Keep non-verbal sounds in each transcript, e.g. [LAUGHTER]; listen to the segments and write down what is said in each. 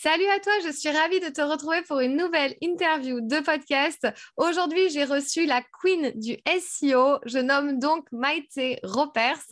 Salut à toi, je suis ravie de te retrouver pour une nouvelle interview de podcast. Aujourd'hui, j'ai reçu la queen du SEO. Je nomme donc Maïté Ropers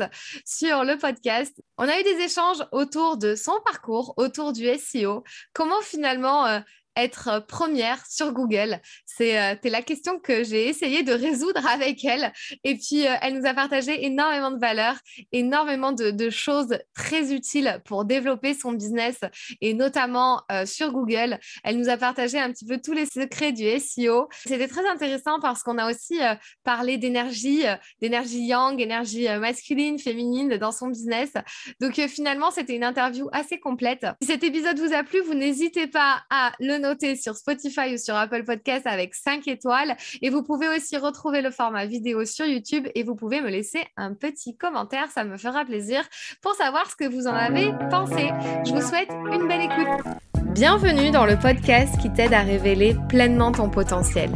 sur le podcast. On a eu des échanges autour de son parcours, autour du SEO, comment finalement euh, être première sur Google C'est euh, la question que j'ai essayé de résoudre [LAUGHS] avec elle. Et puis, euh, elle nous a partagé énormément de valeurs, énormément de, choses très utiles pour développer son business et notamment euh, sur Google. Elle nous a partagé un petit peu tous les secrets du SEO. C'était très intéressant parce qu'on a aussi parlé d'énergie, d'énergie yang, énergie masculine, féminine dans son business. Donc, finalement, c'était une interview assez complète. Si cet épisode vous a plu, vous n'hésitez pas à le noter sur Spotify ou sur Apple Podcast avec 5 étoiles. Et vous pouvez aussi retrouver le format vidéo sur YouTube et vous pouvez me laisser un petit commentaire. Ça me fera plaisir pour savoir ce que vous en avez pensé. Je vous souhaite une belle écoute. Bienvenue dans le podcast qui t'aide à révéler pleinement ton potentiel.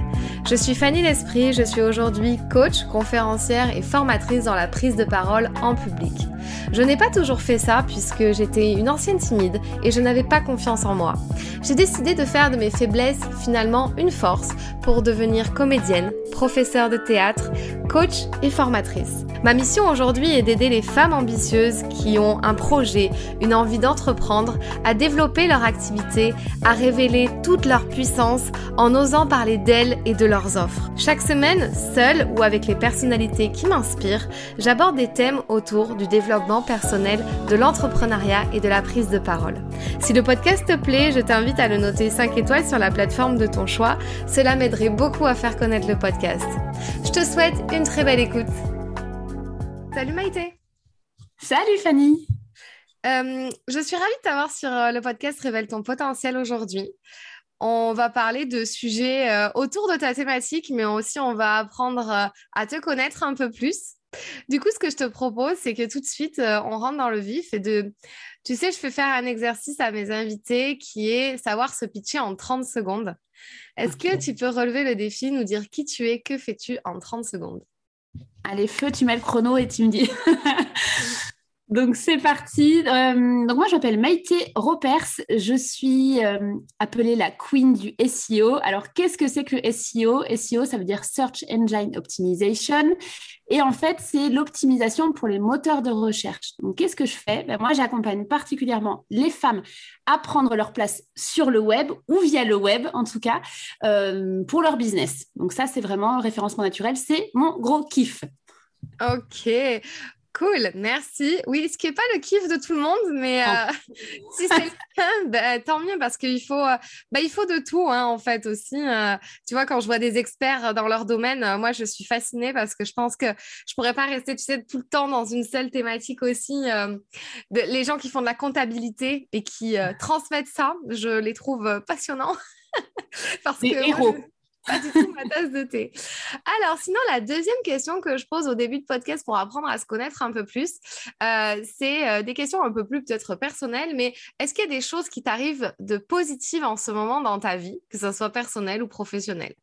Je suis Fanny L'Esprit, je suis aujourd'hui coach, conférencière et formatrice dans la prise de parole en public. Je n'ai pas toujours fait ça puisque j'étais une ancienne timide et je n'avais pas confiance en moi. J'ai décidé de faire de mes faiblesses finalement une force pour devenir comédienne, professeure de théâtre, coach et formatrice. Ma mission aujourd'hui est d'aider les femmes ambitieuses qui ont un projet, une envie d'entreprendre, à développer leur activité, à révéler toute leur puissance en osant parler d'elles et de leurs offres. Chaque semaine, seule ou avec les personnalités qui m'inspirent, j'aborde des thèmes autour du développement personnel, de l'entrepreneuriat et de la prise de parole. Si le podcast te plaît, je t'invite à le noter 5 étoiles sur la plateforme de ton choix. Cela m'aiderait beaucoup à faire connaître le podcast. Je te souhaite une très belle écoute. Salut Maïté. Salut Fanny. Euh, je suis ravie de t'avoir sur euh, le podcast Révèle ton potentiel aujourd'hui. On va parler de sujets euh, autour de ta thématique, mais aussi on va apprendre à te connaître un peu plus. Du coup, ce que je te propose, c'est que tout de suite, on rentre dans le vif et de, tu sais, je fais faire un exercice à mes invités qui est savoir se pitcher en 30 secondes. Est-ce que tu peux relever le défi, nous dire qui tu es, que fais-tu en 30 secondes? Allez, feu, tu mets le chrono et tu me dis. [LAUGHS] Donc c'est parti. Euh, donc moi je m'appelle Maïté Ropers. Je suis euh, appelée la queen du SEO. Alors qu'est-ce que c'est que le SEO SEO ça veut dire Search Engine Optimization. Et en fait c'est l'optimisation pour les moteurs de recherche. Donc qu'est-ce que je fais? Ben, Moi j'accompagne particulièrement les femmes à prendre leur place sur le web ou via le web en tout cas euh, pour leur business. Donc ça c'est vraiment référencement naturel. C'est mon gros kiff. Ok. Cool, merci. Oui, ce qui n'est pas le kiff de tout le monde, mais euh, [LAUGHS] si c'est le cas, bah, tant mieux parce qu'il faut, euh, bah, il faut de tout hein, en fait aussi. Euh. tu vois, quand je vois des experts dans leur domaine, moi je suis fascinée parce que je pense que je pourrais pas rester, tu sais, tout le temps dans une seule thématique aussi. les gens qui font de la comptabilité et qui transmettent ça, je les trouve passionnants. [LAUGHS] parce que héros pas du tout ma tasse de thé. Alors, sinon, la deuxième question que je pose au début de podcast pour apprendre à se connaître un peu plus, euh, c'est euh, des questions un peu plus peut-être personnelles, mais est-ce qu'il y a des choses qui t'arrivent de positives en ce moment dans ta vie, que ce soit personnel ou professionnel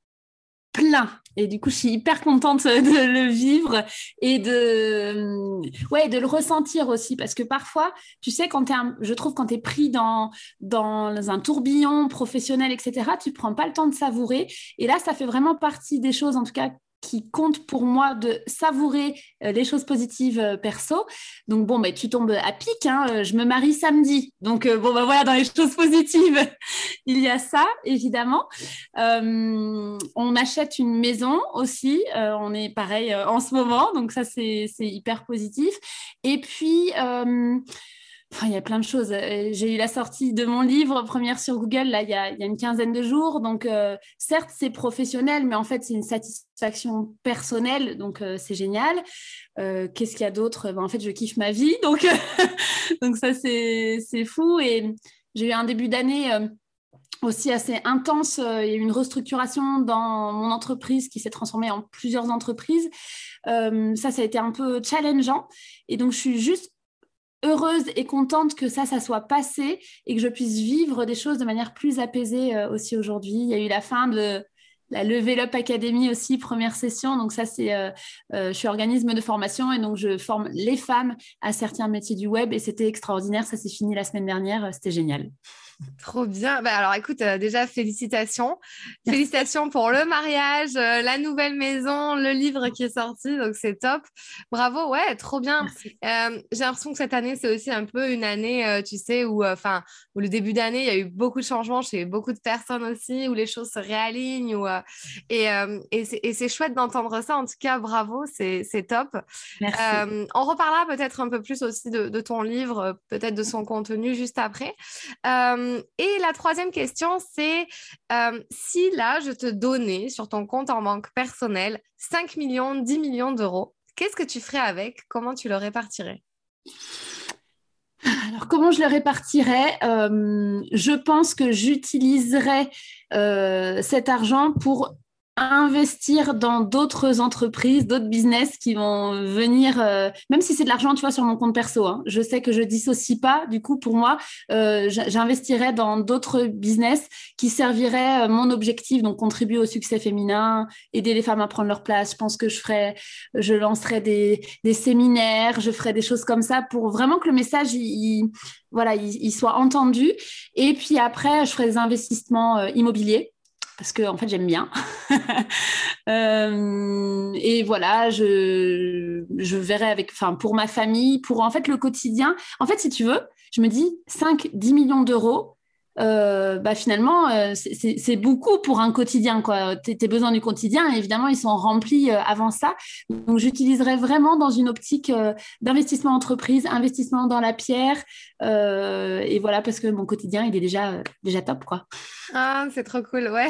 plein. Et du coup, je suis hyper contente de le vivre et de, ouais, de le ressentir aussi. Parce que parfois, tu sais, quand es je trouve quand tu es pris dans, dans un tourbillon professionnel, etc., tu prends pas le temps de savourer. Et là, ça fait vraiment partie des choses, en tout cas, qui compte pour moi de savourer euh, les choses positives euh, perso. Donc bon, mais tu tombes à pic, hein, euh, je me marie samedi. Donc bon, bah voilà, dans les [LAUGHS] choses positives, [LAUGHS] il y a ça, évidemment. on achète une maison aussi, on est pareil en ce moment, donc ça c'est hyper positif. Et puis il y a plein de choses. Euh, j'ai eu la sortie de mon livre, première sur Google, là, il y a, une quinzaine de jours. Donc, euh, certes, c'est professionnel, mais en fait, c'est une satisfaction personnelle. Donc, euh, c'est génial. Qu'est-ce qu'il y a d'autre? Ben, En fait, je kiffe ma vie. Donc, [LAUGHS] donc ça, c'est fou. Et j'ai eu un début d'année aussi assez intense. Il y a eu une restructuration dans mon entreprise qui s'est transformée en plusieurs entreprises. ça, ça a été un peu challengeant. Et donc, je suis juste heureuse et contente que ça, ça soit passé et que je puisse vivre des choses de manière plus apaisée euh, aussi aujourd'hui. Il y a eu la fin de la Level Up Academy aussi, première session. Donc ça, c'est, euh, euh, je suis organisme de formation et donc je forme les femmes à certains métiers du web et c'était extraordinaire. Ça s'est fini la semaine dernière. C'était génial. Trop bien. Bah, alors écoute, euh, déjà félicitations. Félicitations pour le mariage, euh, la nouvelle maison, le livre qui est sorti, donc c'est top. Bravo, ouais, trop bien. Euh, j'ai l'impression que cette année, c'est aussi un peu une année, tu sais, où, enfin, où le début d'année, il y a eu beaucoup de changements chez beaucoup de personnes aussi, où les choses se réalignent. Où, et, et c'est chouette d'entendre ça. En tout cas, bravo, c'est top. on reparlera peut-être un peu plus aussi de, de ton livre, peut-être de son contenu juste après. Euh, et la troisième question, c'est euh, si là, je te donnais sur ton compte en banque personnel 5 millions, 10 millions d'euros, qu'est-ce que tu ferais avec? Comment tu le répartirais? Alors, comment je le répartirais? Euh, Je pense que j'utiliserais cet argent pour investir dans d'autres entreprises, d'autres business qui vont venir, euh, même si c'est de l'argent, tu vois, sur mon compte perso. Hein. Je sais que je dissocie pas. Du coup, pour moi, euh, j'investirais dans d'autres business qui serviraient euh, mon objectif, donc contribuer au succès féminin, aider les femmes à prendre leur place. Je pense que je ferais, je lancerais des, des séminaires, je ferais des choses comme ça pour vraiment que le message, il, voilà, il, soit entendu. Et puis après, je ferais des investissements immobiliers parce que en fait j'aime bien. [LAUGHS] Euh, et voilà, je, je verrai avec, enfin pour ma famille, pour en fait le quotidien. En fait, si tu veux, je me dis 5-10 millions d'euros, euh, bah finalement, euh, c'est beaucoup pour un quotidien. Tes, besoins du quotidien, évidemment, ils sont remplis euh, avant ça. Donc, j'utiliserai vraiment dans une optique d'investissement entreprise, investissement dans la pierre. et voilà, parce que mon quotidien, il est déjà, déjà top. Quoi. Ah, c'est trop cool, ouais.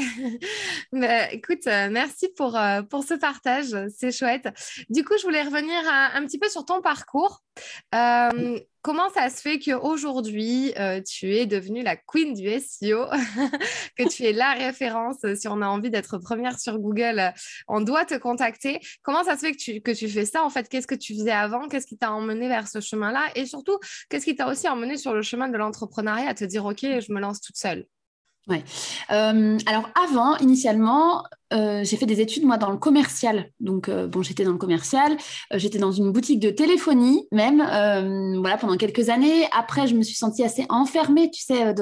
Mais, [LAUGHS] écoute, merci pour, pour ce partage, c'est chouette. Du coup, je voulais revenir un petit peu sur ton parcours. Comment ça se fait qu'aujourd'hui, euh, tu es devenue la queen du SEO, [LAUGHS] que tu es la référence euh, si on a envie d'être première sur Google, euh, on doit te contacter. Comment ça se fait que tu, que tu fais ça En fait, qu'est-ce que tu faisais avant? Qu'est-ce qui t'a emmené vers ce chemin-là? Et surtout, qu'est-ce qui t'a aussi emmené sur le chemin de l'entrepreneuriat à te dire, OK, je me lance toute seule? Ouais. alors avant, initialement, euh, j'ai fait des études moi dans le commercial. Donc euh, bon, j'étais dans le commercial, euh, j'étais dans une boutique de téléphonie même, voilà pendant quelques années. Après, je me suis sentie assez enfermée, tu sais,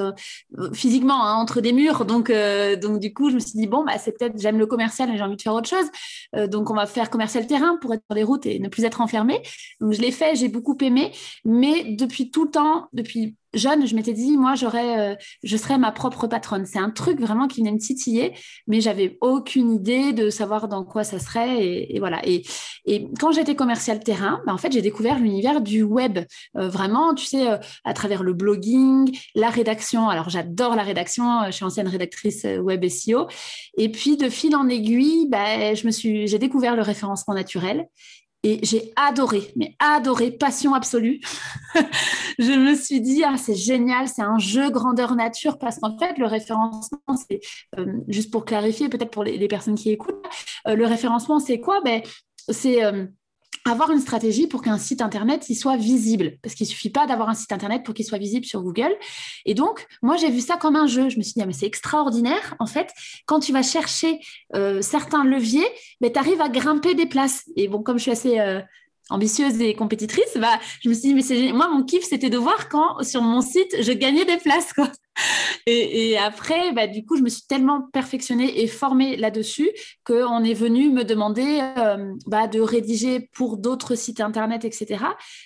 physiquement hein, entre des murs. Donc donc du coup, je me suis dit bon bah c'est peut-être j'aime le commercial mais j'ai envie de faire autre chose. donc on va faire commercial terrain pour être sur les routes et ne plus être enfermée. Donc je l'ai fait, j'ai beaucoup aimé, mais depuis tout le temps, depuis jeune, je m'étais dit, moi, j'aurais, je serais ma propre patronne. C'est un truc vraiment qui venait me titiller, mais j'avais aucune une idée de savoir dans quoi ça serait. Et, voilà. Et, et, quand j'étais commercial terrain, bah, en fait, j'ai découvert l'univers du web. Euh, vraiment, tu sais, euh, à travers le blogging, la rédaction. Alors, j'adore la rédaction. Euh, je suis ancienne rédactrice web SEO. Et puis, de fil en aiguille, bah, je me suis, j'ai découvert le référencement naturel. Et j'ai adoré, mais adoré, passion absolue. [LAUGHS] je me suis dit, ah, c'est génial, c'est un jeu grandeur nature, parce qu'en fait, le référencement, c'est, euh, juste pour clarifier, peut-être pour les, personnes qui écoutent, euh, le référencement, c'est quoi? Ben, C'est euh, avoir une stratégie pour qu'un site internet il soit visible parce qu'il suffit pas d'avoir un site internet pour qu'il soit visible sur Google et donc moi j'ai vu ça comme un jeu je me suis dit ah, mais c'est extraordinaire en fait quand tu vas chercher euh, certains leviers mais tu arrives à grimper des places et bon comme je suis assez euh, ambitieuse et compétitrice, bah, je me suis dit, mais c'est moi, mon kiff, c'était de voir quand sur mon site, je gagnais des places. Quoi. [LAUGHS] Et, après, bah, du coup, je me suis tellement perfectionnée et formée là-dessus qu'on est venu me demander euh, bah, de rédiger pour d'autres sites Internet, etc.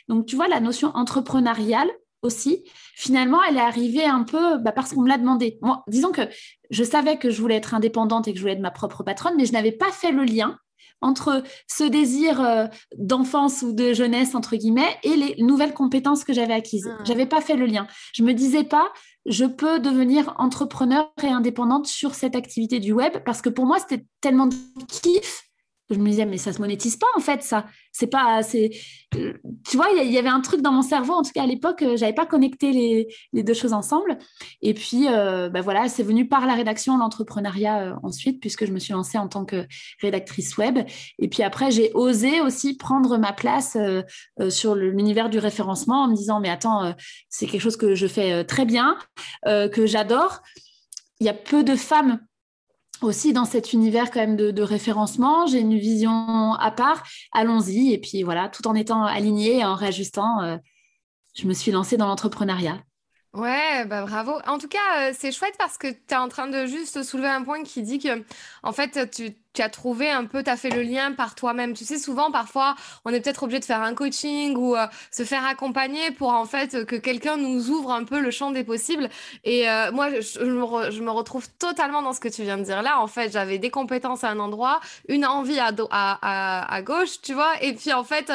Donc, tu vois, la notion entrepreneuriale aussi, finalement, elle est arrivée un peu bah, parce qu'on me l'a demandé. Moi, disons que je savais que je voulais être indépendante et que je voulais être ma propre patronne, mais je n'avais pas fait le lien entre ce désir euh, d'enfance ou de jeunesse, entre guillemets, et les nouvelles compétences que j'avais acquises. Je ah. J'avais pas fait le lien. Je me disais pas, je peux devenir entrepreneur et indépendante sur cette activité du web, parce que pour moi, c'était tellement de kiff je me disais mais ça se monétise pas en fait ça. C'est pas c'est euh, tu vois il y, avait un truc dans mon cerveau en tout cas à l'époque euh, j'avais pas connecté les, deux choses ensemble. Et puis euh, bah voilà c'est venu par la rédaction l'entrepreneuriat ensuite puisque je me suis lancée en tant que rédactrice web. Et puis après j'ai osé aussi prendre ma place sur l'univers du référencement en me disant mais attends c'est quelque chose que je fais très bien que j'adore. Il y a peu de femmes aussi dans cet univers quand même de, référencement. J'ai une vision à part. Allons-y. Et puis voilà, tout en étant aligné et en réajustant, euh, je me suis lancée dans l'entrepreneuriat. Ouais, bah bravo. En tout cas, euh, c'est chouette parce que tu es en train de juste soulever un point qui dit que, en fait, tu, tu as trouvé un peu, tu as fait le lien par toi-même. Tu sais, souvent, parfois, on est peut-être obligé de faire un coaching ou euh, se faire accompagner pour, en fait, que quelqu'un nous ouvre un peu le champ des possibles. Et euh, moi, je, me je, me retrouve totalement dans ce que tu viens de dire là. En fait, j'avais des compétences à un endroit, une envie à, à, à, à gauche, tu vois. Et puis, en fait,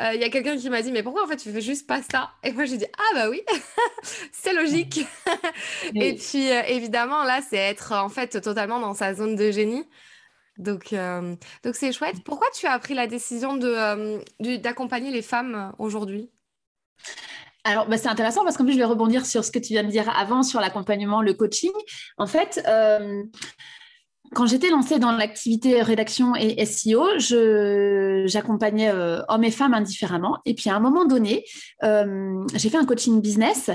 il y a quelqu'un qui m'a dit, mais pourquoi, en fait, tu fais juste pas ça? Et moi, j'ai dit, ah bah oui [LAUGHS] c'est logique. [LAUGHS] Et puis, euh, évidemment, là, c'est être en fait totalement dans sa zone de génie. Donc, euh, donc c'est chouette. Pourquoi tu as pris la décision de, euh, d'accompagner les femmes aujourd'hui? Alors, bah, c'est intéressant parce qu'en plus, je vais rebondir sur ce que tu viens de dire avant sur l'accompagnement, le coaching. En fait, quand j'étais lancée dans l'activité rédaction et SEO, j'accompagnais hommes et femmes indifféremment. Et puis, à un moment donné, j'ai fait un coaching business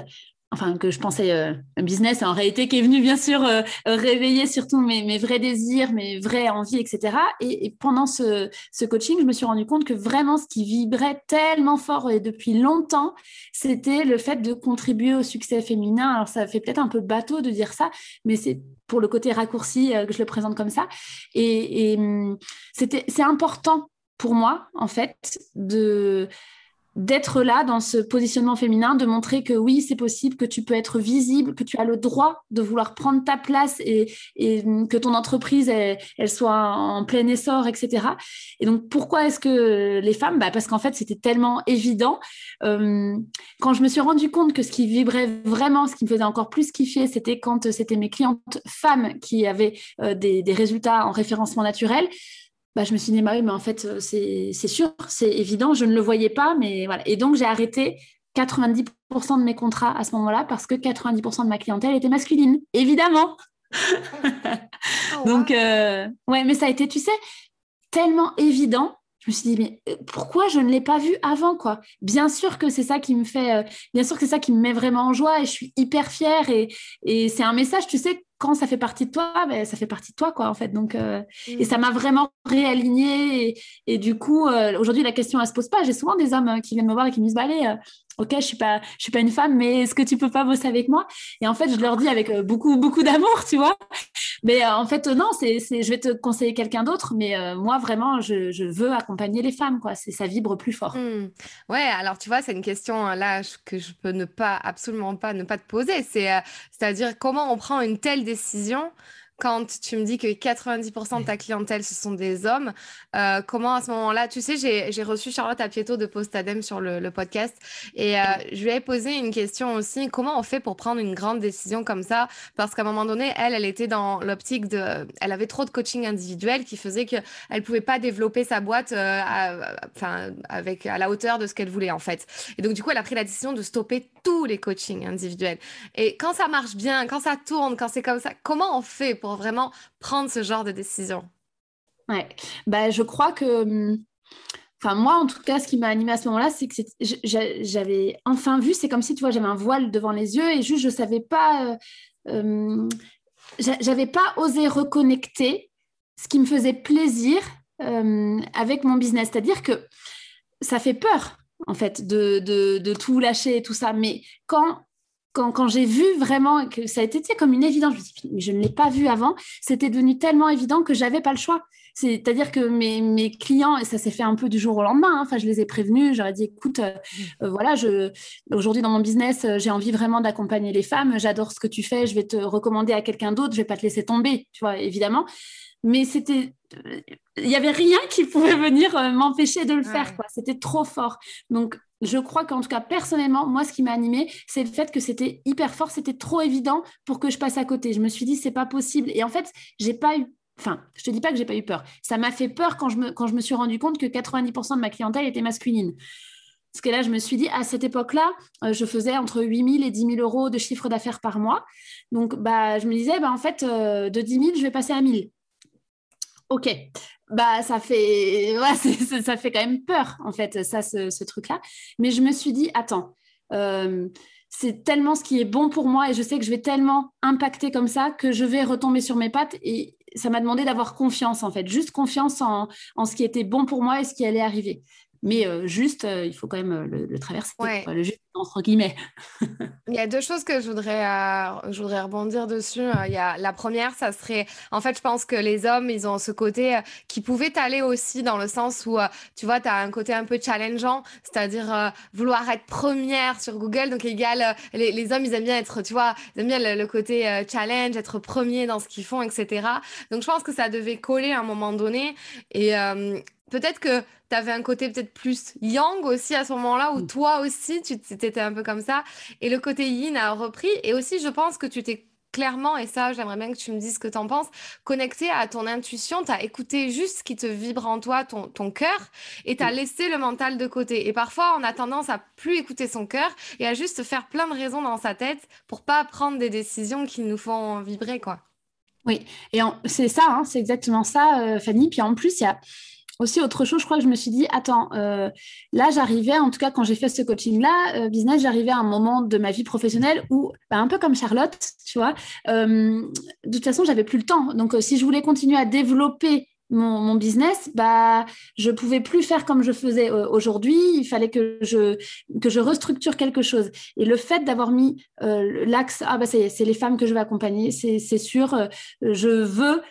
enfin que je pensais euh, un business, en réalité qui est venu bien sûr euh, réveiller surtout mes, vrais désirs, mes vraies envies, etc. Et, pendant ce, coaching, je me suis rendu compte que vraiment ce qui vibrait tellement fort et depuis longtemps, c'était le fait de contribuer au succès féminin. Alors ça fait peut-être un peu bateau de dire ça, mais c'est pour le côté raccourci euh, que je le présente comme ça. Et, et hum, c'est important pour moi, en fait, de d'être là dans ce positionnement féminin, de montrer que oui, c'est possible, que tu peux être visible, que tu as le droit de vouloir prendre ta place et, que ton entreprise, elle, soit en plein essor, etc. Et donc, pourquoi est-ce que les femmes? Bah Parce qu'en fait, c'était tellement évident. Euh, quand je me suis rendu compte que ce qui vibrait vraiment, ce qui me faisait encore plus kiffer, c'était quand c'était mes clientes femmes qui avaient euh, des résultats en référencement naturel. Bah, je me suis dit, bah oui, mais en fait, euh, c'est sûr, c'est évident, je ne le voyais pas, mais voilà. Et donc, j'ai arrêté 90% de mes contrats à ce moment-là parce que 90% de ma clientèle était masculine, évidemment. Oh, [LAUGHS] donc, euh, ouais, mais ça a été, tu sais, tellement évident. Je me suis dit, mais euh, pourquoi je ne l'ai pas vu avant, quoi? Bien sûr que c'est ça qui me fait, bien sûr que c'est ça qui me met vraiment en joie et je suis hyper fière et, et c'est un message, tu sais, quand ça fait partie de toi, ben, ça fait partie de toi, quoi, en fait. Donc, euh, Et ça mm. m'a vraiment réaligné. Et, du coup, euh, aujourd'hui, la question, elle se pose pas. J'ai souvent des hommes euh, qui viennent me voir et qui me disent, bah, allez, ok, je suis pas, je suis pas une femme, mais est-ce que tu peux pas bosser avec moi? Et en fait, je leur dis avec beaucoup, beaucoup d'amour, tu vois. Mais en fait, non, c'est, je vais te conseiller quelqu'un d'autre, mais moi, vraiment, je, veux accompagner les femmes, quoi. C'est, ça vibre plus fort. Mm. Ouais, alors tu vois, c'est une question là que je peux ne pas, absolument pas, ne pas te poser. C'est, c'est-à-dire comment on prend une telle décision quand tu me dis que 90% de ta clientèle, ce sont des hommes, euh, comment à ce moment-là, tu sais, j'ai reçu Charlotte Apieto de Postadem sur le, podcast et euh, je lui ai posé une question aussi, comment on fait pour prendre une grande décision comme ça? Parce qu'à un moment donné, elle, elle était dans l'optique de... Elle avait trop de coaching individuel qui faisait qu'elle ne pouvait pas développer sa boîte euh, à, avec, à la hauteur de ce qu'elle voulait en fait. Et donc du coup, elle a pris la décision de stopper tous les coachings individuels. Et quand ça marche bien, quand ça tourne, quand c'est comme ça, comment on fait pour vraiment prendre ce genre de décision Ouais, bah, je crois que. Hum, enfin, moi, en tout cas, ce qui m'a animé à ce moment-là, c'est que j'avais enfin vu, c'est comme si, tu vois, j'avais un voile devant les yeux et juste, je savais pas. Euh, hum, j'avais pas osé reconnecter ce qui me faisait plaisir hum, avec mon business. C'est-à-dire que ça fait peur, en fait, de, de, de, tout lâcher et tout ça. Mais quand quand, j'ai vu vraiment que ça a été comme une évidence, je me suis dit, mais je ne l'ai pas vu avant, c'était devenu tellement évident que j'avais pas le choix. C'est-à-dire que mes, mes, clients, et ça s'est fait un peu du jour au lendemain, hein, enfin, je les ai prévenus, j'aurais dit, écoute, euh, mmh. euh, voilà, je, aujourd'hui dans mon business, euh, j'ai envie vraiment d'accompagner les femmes, j'adore ce que tu fais, je vais te recommander à quelqu'un d'autre, je vais pas te laisser tomber, tu vois, évidemment. Mais c'était, il n'y avait rien qui pouvait venir m'empêcher de le faire, quoi. C'était trop fort. Donc, je crois qu'en tout cas, personnellement, moi, ce qui m'a animé, c'est le fait que c'était hyper fort, c'était trop évident pour que je passe à côté. Je me suis dit, c'est pas possible. Et en fait, j'ai pas eu. Enfin, je te dis pas que j'ai pas eu peur. Ça m'a fait peur quand je, me, quand je me suis rendu compte que 90% de ma clientèle était masculine. Parce que là, je me suis dit, à cette époque-là, euh, je faisais entre 8 000 et 10 000 euros de chiffre d'affaires par mois. Donc, bah, je me disais, bah, en fait, euh, de 10 000, je vais passer à 1000. OK bah ça fait [LAUGHS] ça fait quand même peur en fait ça ce, truc là mais je me suis dit attends euh, c'est tellement ce qui est bon pour moi et je sais que je vais tellement impacter comme ça que je vais retomber sur mes pattes et ça m'a demandé d'avoir confiance en fait. Juste confiance en, en, ce qui était bon pour moi et ce qui allait arriver mais juste, il faut quand même le, traverser, le juste entre guillemets. il y a deux choses que je voudrais, je voudrais rebondir dessus. Il y a, la première, ça serait, en fait, je pense que les hommes, ils ont ce côté qui pouvait aller aussi dans le sens où, tu vois, tu as un côté un peu challengeant, c'est-à-dire vouloir être première sur Google. Donc, égal, les, les, hommes, ils aiment bien être, tu vois, ils aiment bien le, côté challenge, être premier dans ce qu'ils font, etc. Donc, je pense que ça devait coller à un moment donné. Et peut-être que tu avais un côté peut-être plus yang aussi à ce moment-là, où mm. toi aussi, tu étais un peu comme ça. Et le côté yin a repris. Et aussi, je pense que tu t'es clairement, et ça, j'aimerais bien que tu me dises ce que tu en penses, connecté à ton intuition, tu as écouté juste ce qui te vibre en toi, ton, ton cœur, et tu as mm. laissé le mental de côté. Et parfois, on a tendance à plus écouter son cœur et à juste faire plein de raisons dans sa tête pour pas prendre des décisions qui nous font vibrer, quoi. Oui, et c'est ça, hein, c'est exactement ça, euh, Fanny. Puis en plus, il y a aussi autre chose, je crois que je me suis dit, attends, euh, là j'arrivais, en tout cas quand j'ai fait ce coaching-là, euh, business, j'arrivais à un moment de ma vie professionnelle où, bah, un peu comme Charlotte, tu vois, de toute façon, j'avais plus le temps. Donc si je voulais continuer à développer mon, business, bah, je pouvais plus faire comme je faisais euh, aujourd'hui. Il fallait que je, que je restructure quelque chose. Et le fait d'avoir mis euh, l'axe, ah bah c'est les femmes que je vais accompagner, c'est sûr, euh, je veux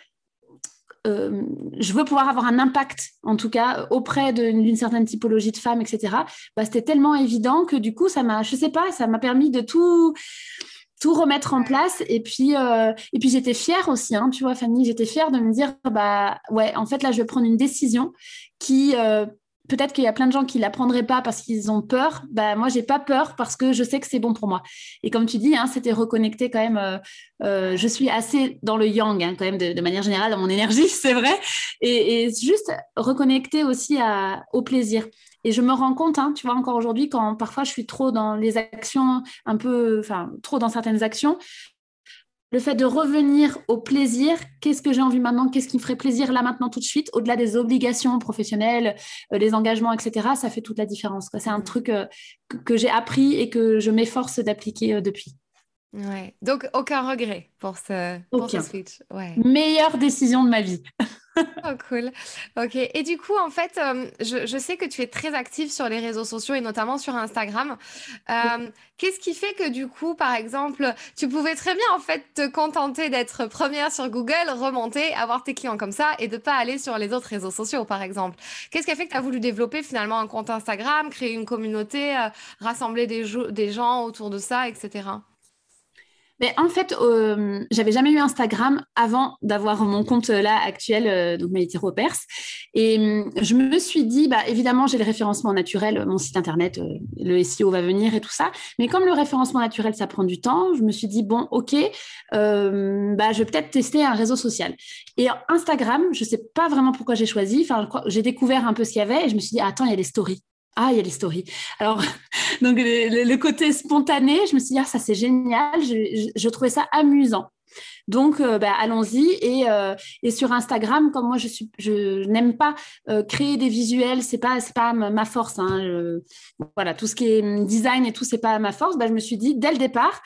je veux pouvoir avoir un impact, en tout cas, auprès d'une certaine typologie de femmes, etc. Bah, C'était tellement évident que du coup, ça m'a, je sais pas, ça m'a permis de tout, tout remettre en place. Et puis, euh, et puis j'étais fière aussi, hein, tu vois, Fanny, j'étais fière de me dire, bah ouais, en fait, là, je vais prendre une décision qui, euh, peut-être qu'il y a plein de gens qui la prendraient pas parce qu'ils ont peur. Bah moi, j'ai pas peur parce que je sais que c'est bon pour moi. Et comme tu dis, hein, c'était reconnecté quand même. Euh, je suis assez dans le yang hein, quand même de, manière générale dans mon énergie, [LAUGHS] c'est vrai. Et, juste reconnecté aussi au plaisir. Et je me rends compte, hein, tu vois, encore aujourd'hui, quand parfois je suis trop dans les actions, un peu, enfin, trop dans certaines actions, le fait de revenir au plaisir, qu'est-ce que j'ai envie maintenant, qu'est-ce qui me ferait plaisir là maintenant tout de suite, au-delà des obligations professionnelles, euh, les engagements, etc., ça fait toute la différence. C'est un truc euh, que, j'ai appris et que je m'efforce d'appliquer euh, depuis. Ouais. Donc aucun regret pour ce, pour ce switch. Ouais. Meilleure décision de ma vie. [LAUGHS] Oh, cool. Ok. Et du coup, en fait, euh, je, sais que tu es très active sur les réseaux sociaux et notamment sur Instagram. Euh, qu'est-ce qui fait que du coup, par exemple, tu pouvais très bien en fait te contenter d'être première sur Google, remonter, avoir tes clients comme ça et de pas aller sur les autres réseaux sociaux, par exemple? Qu'est-ce qui a fait que tu as voulu développer finalement un compte Instagram, créer une communauté, euh, rassembler des, des gens autour de ça, etc. Mais en fait, euh, j'avais jamais eu Instagram avant d'avoir mon compte euh, là actuel, euh, donc Repers. Et hum, je me suis dit, bah, évidemment, j'ai le référencement naturel, mon site internet, le SEO va venir et tout ça. Mais comme le référencement naturel, ça prend du temps, je me suis dit, bon, OK, bah, je vais peut-être tester un réseau social. Et Instagram, je sais pas vraiment pourquoi j'ai choisi. Enfin, j'ai découvert un peu ce qu'il y avait et je me suis dit, attends, il y a des stories. Ah, il y a les stories. Alors, [LAUGHS] donc le, côté spontané, je me suis dit, ah, ça c'est génial, je, trouvais ça amusant. Donc, euh, bah, allons-y. Et, euh, et, sur Instagram, comme moi, je, suis, je n'aime pas euh, créer des visuels, c'est pas, c'est pas ma force. Hein, voilà, tout ce qui est hum, design et tout, c'est pas ma force. Bah, je me suis dit, dès le départ,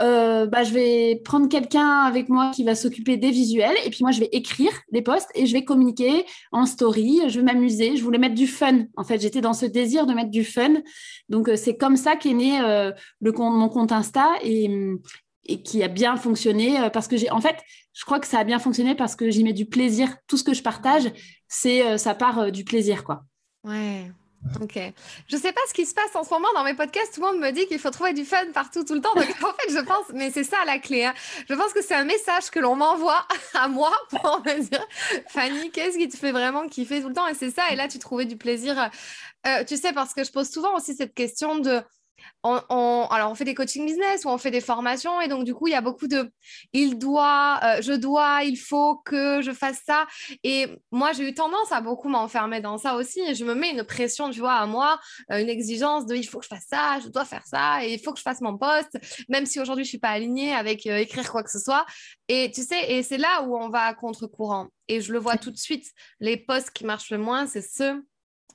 euh, bah, je vais prendre quelqu'un avec moi qui va s'occuper des visuels et puis moi je vais écrire des posts et je vais communiquer en story, je vais m'amuser, je voulais mettre du fun. En fait, j'étais dans ce désir de mettre du fun. Donc euh, c'est comme ça qu'est né euh, mon compte Insta et, et qui a bien fonctionné parce que j'ai en fait, je crois que ça a bien fonctionné parce que j'y mets du plaisir. Tout ce que je partage, c'est ça part du plaisir quoi. Ouais. Ok. Je sais pas ce qui se passe en ce moment dans mes podcasts. Tout le monde me dit qu'il faut trouver du fun partout, tout le temps. Donc, en fait, je pense, mais c'est ça la clé. Hein. Je pense que c'est un message que l'on m'envoie à moi pour me dire, Fanny, qu'est-ce qui te fait vraiment kiffer tout le temps? Et c'est ça. Et là, tu trouvais du plaisir. Euh, tu sais, parce que je pose souvent aussi cette question de on, alors on fait des coaching business ou on fait des formations et donc du coup il y a beaucoup de il doit, euh, je dois, il faut que je fasse ça et moi j'ai eu tendance à beaucoup m'enfermer dans ça aussi. Et je me mets une pression tu vois à moi, euh, une exigence de il faut que je fasse ça, je dois faire ça et il faut que je fasse mon poste même si aujourd'hui je suis pas alignée avec euh, écrire quoi que ce soit et tu sais et c'est là où on va à contre-courant. Et je le vois tout de suite. Les posts qui marchent le moins c'est ceux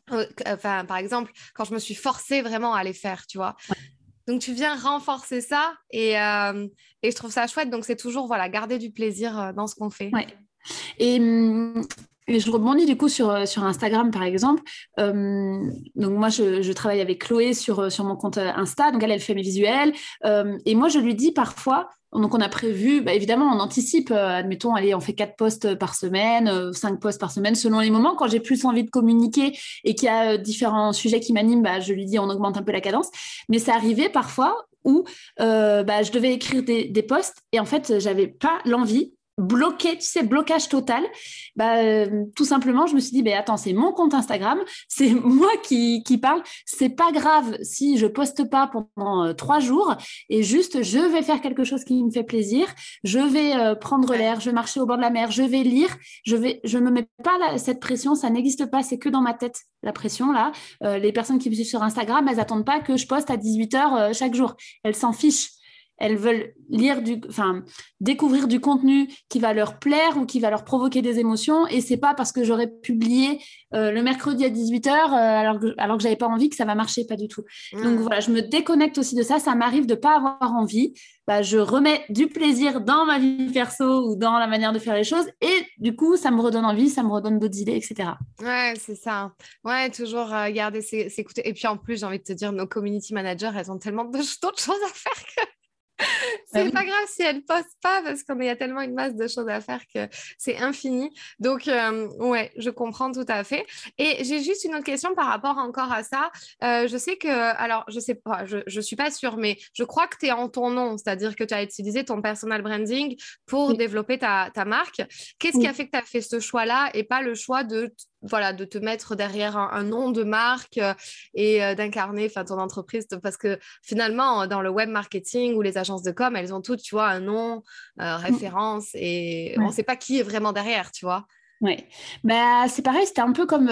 enfin, par exemple, quand je me suis forcée vraiment à les faire, tu vois. Donc, tu viens renforcer ça et, euh, et je trouve ça chouette. Donc, c'est toujours, voilà, garder du plaisir euh, dans ce qu'on fait. Ouais. Et hum, Je rebondis du coup sur, sur Instagram, par exemple. donc, moi, je, travaille avec Chloé sur, sur mon compte Insta. Donc, elle, elle fait mes visuels. et moi, je lui dis parfois, donc, on a prévu, bah, évidemment, on anticipe, euh, admettons, allez, on fait quatre postes par semaine, euh, cinq postes par semaine, selon les moments. Quand j'ai plus envie de communiquer et qu'il y a euh, différents sujets qui m'animent, bah, je lui dis, on augmente un peu la cadence. Mais ça arrivait parfois où bah, je devais écrire des, des posts et en fait, j'avais pas l'envie bloqué, tu sais, blocage total, bah, euh, tout simplement, je me suis dit, bah, attends, c'est mon compte Instagram, [LAUGHS] c'est moi qui, qui parle, c'est pas grave si je poste pas pendant euh, trois jours et juste, je vais faire quelque chose qui me fait plaisir, je vais euh, prendre l'air, je vais marcher au bord de la mer, je vais lire, je vais, je me mets pas cette pression, ça n'existe pas, c'est que dans ma tête, la pression là. les personnes qui me suivent sur Instagram, elles attendent pas que je poste à 18h chaque jour, elles s'en fichent elles veulent lire du, enfin, découvrir du contenu qui va leur plaire ou qui va leur provoquer des émotions. Et c'est pas parce que j'aurais publié euh, le mercredi à 18h euh, alors que, alors que j'avais pas envie que ça va marcher, pas du tout. Donc mmh. voilà, je me déconnecte aussi de ça. Ça m'arrive de pas avoir envie. Bah, je remets du plaisir dans ma vie perso ou dans la manière de faire les choses. Et du coup, ça me redonne envie, ça me redonne d'autres idées, etc. Ouais, c'est ça. Ouais, toujours euh, garder, s'écouter. Et puis en plus, j'ai envie de te dire, nos community managers, elles ont tellement d'autres choses à faire que [LAUGHS] c'est pas grave si elle poste pas parce qu'il y a tellement une masse de choses à faire que c'est infini. Donc, euh, ouais, je comprends tout à fait. Et j'ai juste une autre question par rapport encore à ça. Euh, je sais que, alors, je sais pas, je, je suis pas sûre, mais je crois que tu es en ton nom, c'est-à-dire que tu as utilisé ton personal branding pour développer ta, ta marque. Qu'est-ce qui a fait que tu as fait ce choix-là et pas le choix de voilà, de te mettre derrière un, nom de marque euh, et euh, d'incarner ton entreprise. Parce que finalement, dans le web marketing ou les agences de com, elles ont toutes, tu vois, un nom, euh, mm. référence et on ne sait pas qui est vraiment derrière, tu vois. Oui, bah, c'est pareil, c'était un peu comme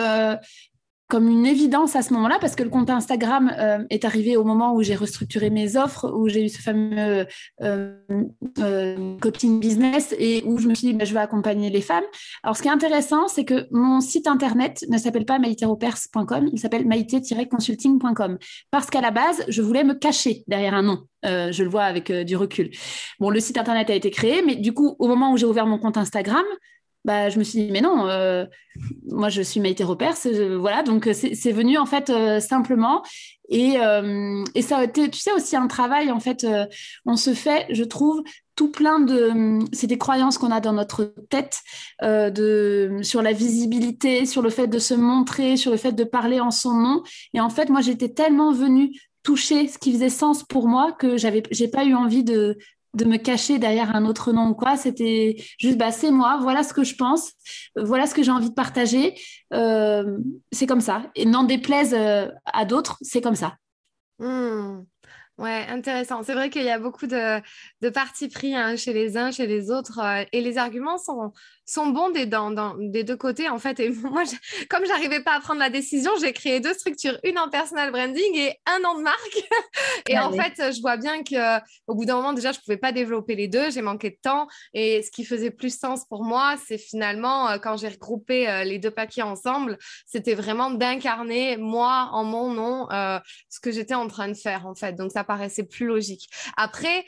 comme une évidence à ce moment-là parce que le compte Instagram euh, est arrivé au moment où j'ai restructuré mes offres, où j'ai eu ce fameux euh, euh, coaching business et où je me suis dit bah, je vais accompagner les femmes. Alors ce qui est intéressant, c'est que mon site internet ne s'appelle pas maïtéropers.com, il s'appelle maïté-consulting.com parce qu'à la base, je voulais me cacher derrière un nom. je le vois avec du recul. Bon, le site internet a été créé, mais du coup, au moment où j'ai ouvert mon compte Instagram, bah, je me suis dit, mais non, euh, moi je suis Maïté Repère, voilà, donc euh, c'est venu en fait euh, simplement. Et, et, ça a été, tu sais, aussi un travail, en fait, on se fait, je trouve, tout plein de. C'est des croyances qu'on a dans notre tête de, sur la visibilité, sur le fait de se montrer, sur le fait de parler en son nom. Et en fait, moi j'étais tellement venue toucher ce qui faisait sens pour moi que j'avais j'ai pas eu envie de, de me cacher derrière un autre nom ou quoi. C'était juste, bah, c'est moi, voilà ce que je pense, voilà ce que j'ai envie de partager. Euh, c'est comme ça. Et n'en déplaise euh, à d'autres, c'est comme ça. Mmh. Ouais, intéressant. C'est vrai qu'il y a beaucoup de, de partis pris hein, chez les uns, chez les autres, euh, et les arguments sont, sont bons des, dans, des deux côtés, en fait. Et [LAUGHS] moi, je, comme j'arrivais pas à prendre la décision, j'ai créé deux structures, une en personal branding et un de marque. [LAUGHS] et en fait, je vois bien que au bout d'un moment, déjà, je pouvais pas développer les deux, j'ai manqué de temps. Et ce qui faisait plus sens pour moi, c'est finalement, euh, quand j'ai regroupé euh, les deux papiers ensemble, c'était vraiment d'incarner, moi, en mon nom, euh, ce que j'étais en train de faire, en fait. Donc, ça paraissait plus logique. Après,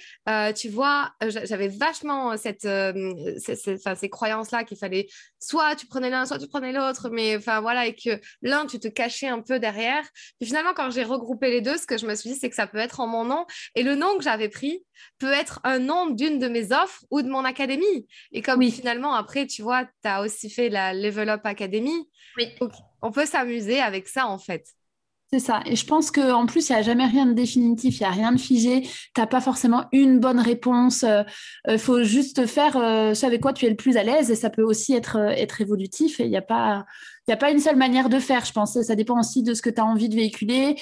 tu vois, j'avais vachement cette, ces croyances qu'il fallait soit tu prenais l'un, soit tu prenais l'autre, mais enfin voilà, et que l'un, tu te cachais un peu derrière. Puis finalement, quand j'ai regroupé les deux, ce que je me suis dit, c'est que ça peut être en mon nom. Et le nom que j'avais pris peut être un nom d'une de mes offres ou de mon académie. Et comme finalement, après, tu vois, tu as aussi fait la Level Up Academy. Oui. on peut s'amuser avec ça, en fait. C'est ça. Et je pense qu'en plus, il n'y a jamais rien de définitif, il n'y a rien de figé. Tu n'as pas forcément une bonne réponse. Il euh, euh, faut juste faire euh, ce avec quoi tu es le plus à l'aise et ça peut aussi être, être évolutif. Et il n'y a, pas, a pas une seule manière de faire, je pense. Ça dépend aussi de ce que tu as envie de véhiculer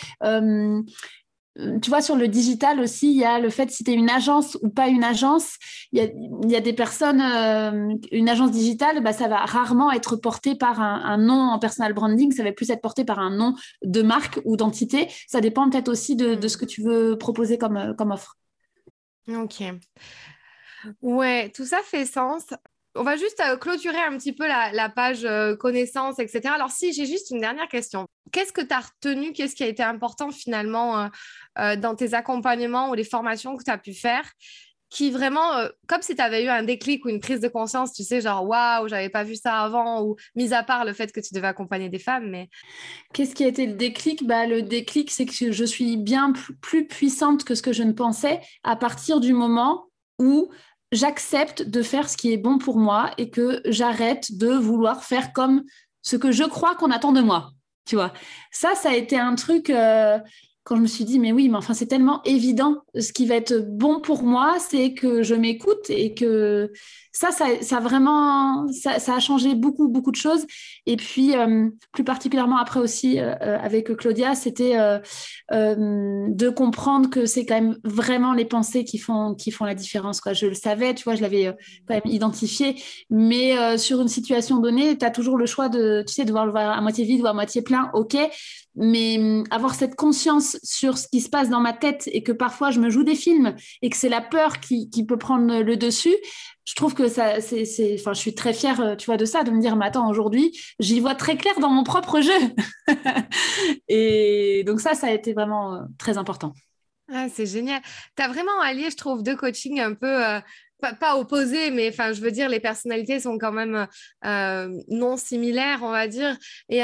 tu vois, sur le digital aussi, il y a le fait si tu es une agence ou pas une agence. Il y a, des personnes, euh, une agence digitale, bah, ça va rarement être porté par un, nom en personal branding, ça va plus être porté par un nom de marque ou d'entité. Ça dépend peut-être aussi de, ce que tu veux proposer comme, comme offre. Ok. Ouais, tout ça fait sens on va juste euh, clôturer un petit peu la, page euh, connaissances, etc. Alors, si j'ai juste une dernière question. Qu'est-ce que tu as retenu? Qu'est-ce qui a été important finalement euh, dans tes accompagnements ou les formations que tu as pu faire qui vraiment, comme si tu avais eu un déclic ou une prise de conscience, tu sais, genre waouh, j'avais pas vu ça avant, ou mis à part le fait que tu devais accompagner des femmes, mais. Qu'est-ce qui a été le déclic? Bah, Le déclic, c'est que je suis bien plus puissante que ce que je ne pensais à partir du moment où j'accepte de faire ce qui est bon pour moi et que j'arrête de vouloir faire comme ce que je crois qu'on attend de moi. Tu vois, ça, ça a été un truc. Euh, quand je me suis dit, mais oui, mais enfin, c'est tellement évident. Ce qui va être bon pour moi, c'est que je m'écoute et que ça, ça, ça vraiment, ça, a changé beaucoup, beaucoup de choses. Et puis, euh, plus particulièrement après aussi, euh, euh, avec Claudia, c'était de comprendre que c'est quand même vraiment les pensées qui font, qui font la différence. Quoi. Je le savais, tu vois, je l'avais quand même identifié. Mais sur une situation donnée, tu as toujours le choix de, tu sais, de voir le voir à moitié vide ou à moitié plein, ok. Mais hum, avoir cette conscience sur ce qui se passe dans ma tête et que parfois je me joue des films et que c'est la peur qui, qui peut prendre le dessus, je trouve que ça, c'est, enfin, je suis très fière, euh, tu vois, de ça, de me dire, mais attends, aujourd'hui, j'y vois très clair dans mon propre jeu. [LAUGHS] et donc ça, ça a été vraiment euh, très important. Ah, c'est génial. Tu as vraiment allié, je trouve, deux coachings un peu euh, pas, opposés, mais enfin, je veux dire, les personnalités sont quand même euh, non similaires, on va dire. Et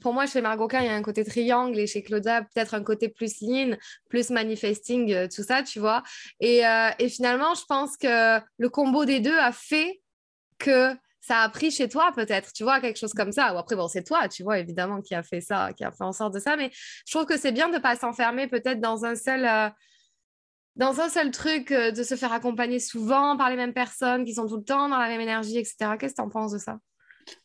pour moi, chez Margot il y a un côté triangle, et chez Claudia, peut-être un côté plus lean, plus manifesting, euh, tout ça, tu vois. Et, euh, et, finalement, je pense que le combo des deux a fait que ça a pris chez toi, peut-être, tu vois, quelque chose comme ça. Ou après, bon, c'est toi, tu vois, évidemment, qui a fait ça, qui a fait en sorte de ça. Mais je trouve que c'est bien de ne pas s'enfermer peut-être dans un seul dans un seul truc, euh, de se faire accompagner souvent par les mêmes personnes qui sont tout le temps dans la même énergie, etc. Qu'est-ce que tu en penses de ça?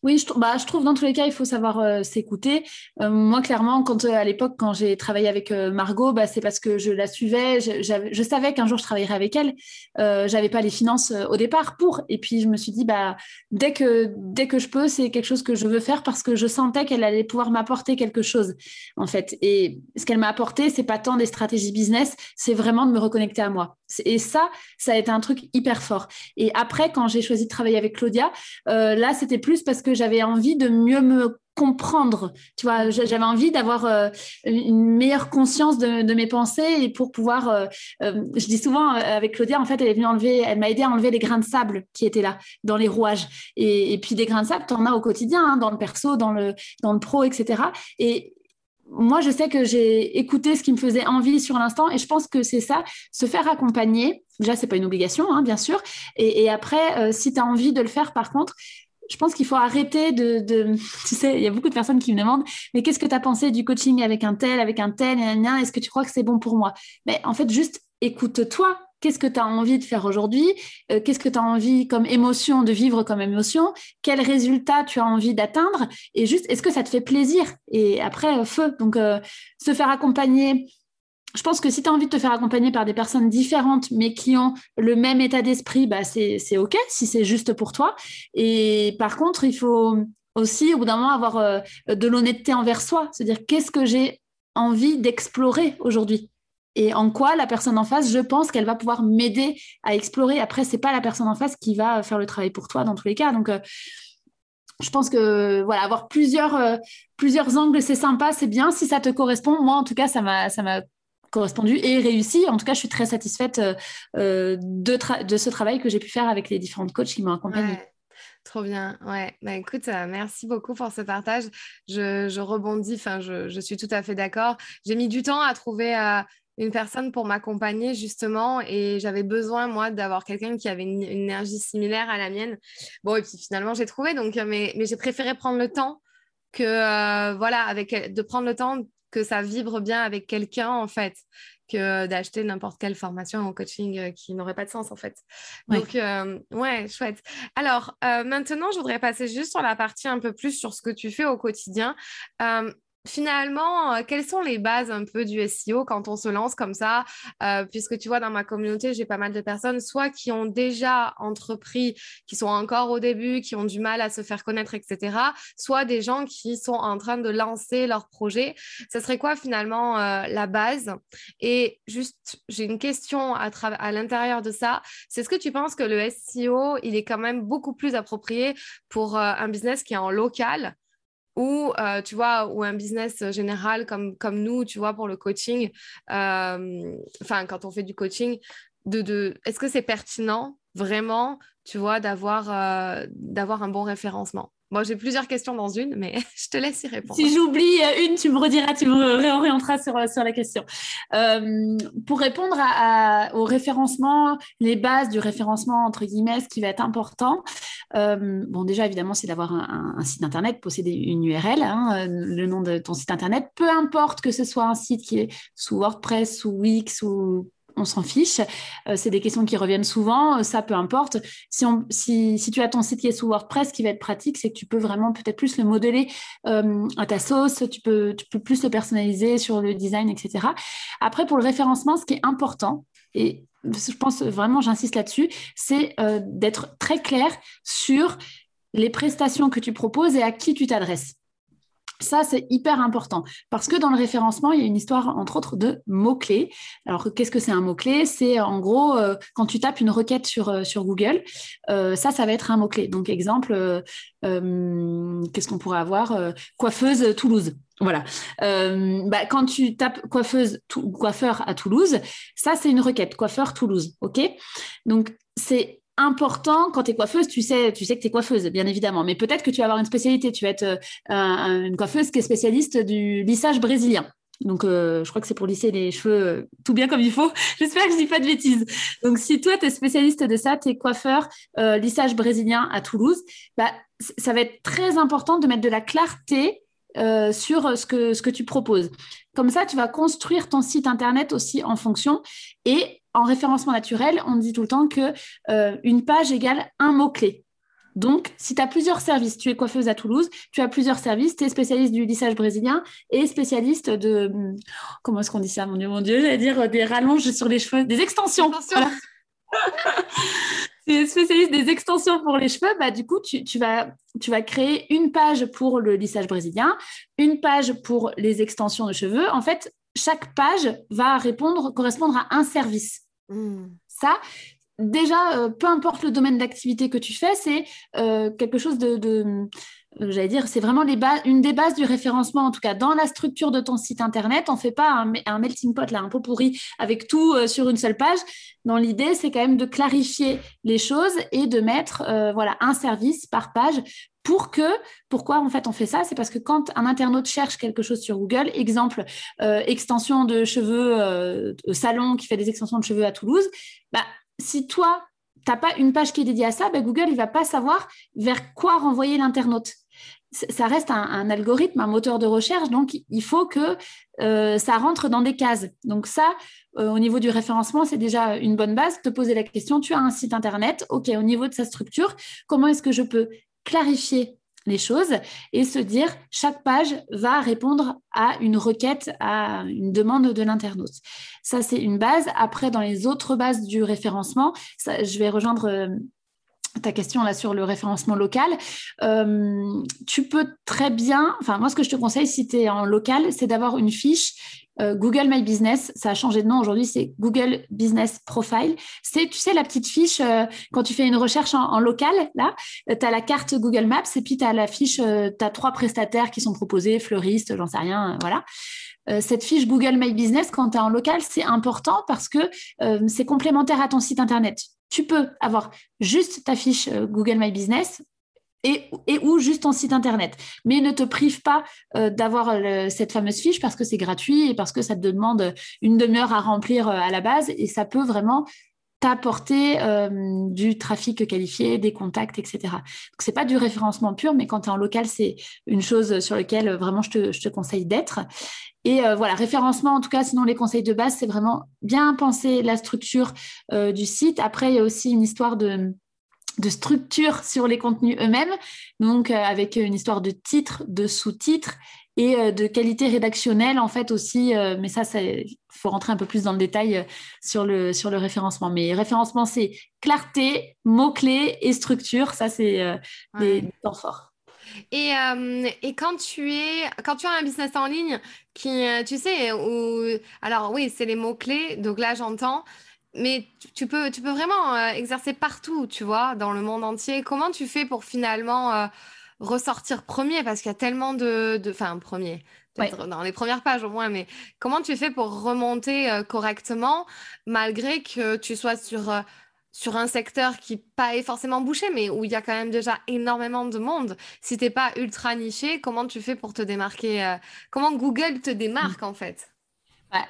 Oui, je, bah, je, trouve dans tous les cas, il faut savoir euh, s'écouter. Euh, moi, clairement, quand à l'époque, quand j'ai travaillé avec Margot, bah, c'est parce que je la suivais. Je, je savais qu'un jour je travaillerais avec elle. J'avais pas les finances au départ pour. Et puis je me suis dit, bah, dès que dès que je peux, c'est quelque chose que je veux faire parce que je sentais qu'elle allait pouvoir m'apporter quelque chose, en fait. Et ce qu'elle m'a apporté, c'est pas tant des stratégies business, c'est vraiment de me reconnecter à moi. Et ça, ça a été un truc hyper fort. Et après, quand j'ai choisi de travailler avec Claudia, euh, là, c'était plus parce que j'avais envie de mieux me comprendre. Tu vois, j'avais envie d'avoir euh, une meilleure conscience de, mes pensées et pour pouvoir. Euh, je dis souvent avec Claudia, en fait, elle est venue enlever, elle m'a aidé à enlever les grains de sable qui étaient là dans les rouages. Et, puis des grains de sable, tu en as au quotidien, hein, dans le perso, dans le dans le pro, etc. Et moi, je sais que j'ai écouté ce qui me faisait envie sur l'instant et je pense que c'est ça, se faire accompagner. Déjà, c'est pas une obligation, hein, bien sûr. Et, après, euh, si tu as envie de le faire, par contre, je pense qu'il faut arrêter de, Tu sais, il y a beaucoup de personnes qui me demandent Mais qu'est-ce que tu as pensé du coaching avec un tel, avec un tel, Est-ce que tu crois que c'est bon pour moi? Mais en fait, juste écoute-toi. Qu'est-ce que tu as envie de faire aujourd'hui? Euh, Qu'est-ce que tu as envie comme émotion de vivre comme émotion? Quel résultat tu as envie d'atteindre? Et juste, est-ce que ça te fait plaisir? Et après, euh, feu. Donc, euh, se faire accompagner. Je pense que si tu as envie de te faire accompagner par des personnes différentes, mais qui ont le même état d'esprit, bah c'est OK si c'est juste pour toi. Et par contre, il faut aussi, au bout d'un moment, avoir de l'honnêteté envers soi. C'est-à-dire, qu'est-ce que j'ai envie d'explorer aujourd'hui? Et en quoi la personne en face, je pense qu'elle va pouvoir m'aider à explorer. Après, c'est pas la personne en face qui va faire le travail pour toi dans tous les cas. Donc, euh, je pense que voilà, avoir plusieurs, euh, plusieurs angles, c'est sympa, c'est bien si ça te correspond. Moi, en tout cas, ça m'a correspondu et réussi. En tout cas, je suis très satisfaite euh, de, de ce travail que j'ai pu faire avec les différentes coachs qui m'ont accompagnée. Trop bien, ouais. Bah, écoute, merci beaucoup pour ce partage. Je, rebondis, enfin, je, je, suis tout à fait d'accord. J'ai mis du temps à trouver une personne pour m'accompagner justement et j'avais besoin moi d'avoir quelqu'un qui avait une, énergie similaire à la mienne. Bon et puis finalement j'ai trouvé donc euh, mais, mais j'ai préféré prendre le temps que euh, voilà avec de prendre le temps que ça vibre bien avec quelqu'un en fait que d'acheter n'importe quelle formation en coaching euh, qui n'aurait pas de sens en fait. Donc ouais, chouette. Alors maintenant je voudrais passer juste sur la partie un peu plus sur ce que tu fais au quotidien finalement, euh, quelles sont les bases un peu du SEO quand on se lance comme ça? Euh, Puisque tu vois, dans ma communauté, j'ai pas mal de personnes, soit qui ont déjà entrepris, qui sont encore au début, qui ont du mal à se faire connaître, etc. Soit des gens qui sont en train de lancer leur projet. Ce serait quoi finalement euh, la base? Et juste, j'ai une question à, à l'intérieur de ça. C'est ce que tu penses que le SEO, il est quand même beaucoup plus approprié pour un business qui est en local ou euh, tu vois ou un business général comme comme nous tu vois pour le coaching euh, enfin quand on fait du coaching est-ce que c'est pertinent vraiment, tu vois, d'avoir d'avoir un bon référencement? Moi, j'ai plusieurs questions dans une, mais [LAUGHS] je te laisse y répondre. Si j'oublie une, tu me rediras, tu me réorienteras sur, sur la question. pour répondre au référencement, les bases du référencement, entre guillemets, ce qui va être important, bon, déjà, évidemment, c'est d'avoir un, site internet, posséder une URL, hein, le nom de ton site internet, peu importe que ce soit un site qui est sous WordPress, sous Wix, ou on s'en fiche. Euh, c'est des questions qui reviennent souvent, euh, ça peu importe. Si, tu as ton site qui est sous WordPress, ce qui va être pratique, c'est que tu peux vraiment peut-être plus le modeler euh, à ta sauce, tu peux, tu peux plus le personnaliser sur le design, etc. Après, pour le référencement, ce qui est important, et je pense vraiment, j'insiste là-dessus, c'est d'être très clair sur les prestations que tu proposes et à qui tu t'adresses. Ça, c'est hyper important parce que dans le référencement, il y a une histoire, entre autres, de mots-clés. Alors, qu'est-ce que c'est un mot-clé? C'est en gros, euh, quand tu tapes une requête sur, euh, Google, euh, ça, ça va être un mot-clé. Donc, exemple, qu'est-ce qu'on pourrait avoir? Coiffeuse Toulouse. Voilà. Bah, quand tu tapes coiffeuse coiffeur à Toulouse, ça, c'est une requête, coiffeur Toulouse. OK? Donc, c'est important quand tu es coiffeuse, tu sais, tu sais que tu es coiffeuse, bien évidemment. Mais peut-être que tu vas avoir une spécialité. Tu vas être euh, une coiffeuse qui est spécialiste du lissage brésilien. Donc, euh, je crois que c'est pour lisser les cheveux euh, tout bien comme il faut. [LAUGHS] J'espère que je dis pas de bêtises. Donc, si toi, tu es spécialiste de ça, tu es coiffeur lissage brésilien à Toulouse, bah, ça va être très important de mettre de la clarté sur ce que, ce que tu proposes. Comme ça, tu vas construire ton site internet aussi en fonction. Et en référencement naturel, on dit tout le temps que euh, une page égale un mot-clé. Donc, si tu as plusieurs services, tu es coiffeuse à Toulouse, tu as plusieurs services, tu es spécialiste du lissage brésilien et spécialiste de. Comment est-ce qu'on dit ça, mon Dieu, mon Dieu J'allais dire euh, des rallonges sur les cheveux, des extensions. tu [LAUGHS] es spécialiste des extensions pour les cheveux, bah, du coup, tu, vas, tu vas créer une page pour le lissage brésilien, une page pour les extensions de cheveux. En fait, chaque page va répondre, correspondre à un service. Hmm. Ça, déjà, euh, peu importe le domaine d'activité que tu fais, c'est euh, quelque chose de, j'allais dire, c'est vraiment une des bases du référencement, en tout cas dans la structure de ton site internet. On ne fait pas un, melting pot, là, un pot pourri avec tout sur une seule page. Dans l'idée, c'est quand même de clarifier les choses et de mettre voilà, un service par page pour que, pourquoi en fait on fait ça? C'est parce que quand un internaute cherche quelque chose sur Google, exemple, euh, extension de cheveux, euh, salon qui fait des extensions de cheveux à Toulouse, bah, si toi, tu n'as pas une page qui est dédiée à ça, bah, Google, il va pas savoir vers quoi renvoyer l'internaute. Ça reste un, algorithme, un moteur de recherche, donc il faut que euh, ça rentre dans des cases. Donc ça, au niveau du référencement, c'est déjà une bonne base. Te poser la question, tu as un site internet, ok, au niveau de sa structure, comment est-ce que je peux clarifier les choses et se dire chaque page va répondre à une requête, à une demande de l'internaute. Ça, c'est une base. Après, dans les autres bases du référencement, je vais rejoindre euh, ta question là sur le référencement local, euh, tu peux très bien, enfin moi ce que je te conseille si tu es en local, c'est d'avoir une fiche euh, Google My Business, ça a changé de nom aujourd'hui, c'est Google Business Profile. C'est, tu sais, la petite fiche, euh, quand tu fais une recherche en, local, là, tu as la carte Google Maps et puis tu as la fiche, tu as trois prestataires qui sont proposés, fleuristes, j'en sais rien, voilà. cette fiche Google My Business, quand tu es en local, c'est important parce que c'est complémentaire à ton site Internet tu peux avoir juste ta fiche euh, Google My Business et, ou juste ton site internet. Mais ne te prive pas euh, d'avoir cette fameuse fiche parce que c'est gratuit et parce que ça te demande une demi-heure à remplir euh, à la base et ça peut vraiment t'apporter du trafic qualifié, des contacts, etc. Donc, ce n'est pas du référencement pur, mais quand tu es en local, c'est une chose sur laquelle vraiment je te, conseille d'être. Et euh, voilà, référencement, en tout cas, sinon les conseils de base, c'est vraiment bien penser la structure euh, du site. Après, il y a aussi une histoire de, structure sur les contenus eux-mêmes, donc euh, avec une histoire de titre, de sous-titres et de qualité rédactionnelle en fait aussi. mais ça, il faut rentrer un peu plus dans le détail sur, le, sur le référencement. Mais référencement, c'est clarté, mots-clés et structure. Ça, c'est des temps forts. Et, euh, et, quand tu es, quand tu as un business en ligne qui, euh, tu sais, où, alors oui, c'est les mots-clés, donc là j'entends, mais tu peux, tu peux vraiment euh, exercer partout, tu vois, dans le monde entier. Comment tu fais pour finalement ressortir premier parce qu'il y a tellement de, enfin premier, dans les premières pages au moins, mais comment tu fais pour remonter euh, correctement malgré que tu sois sur euh, sur un secteur qui pas est forcément bouché, mais où il y a quand même déjà énormément de monde? Si t'es pas ultra niché, comment tu fais pour te démarquer euh, Comment Google te démarque en fait?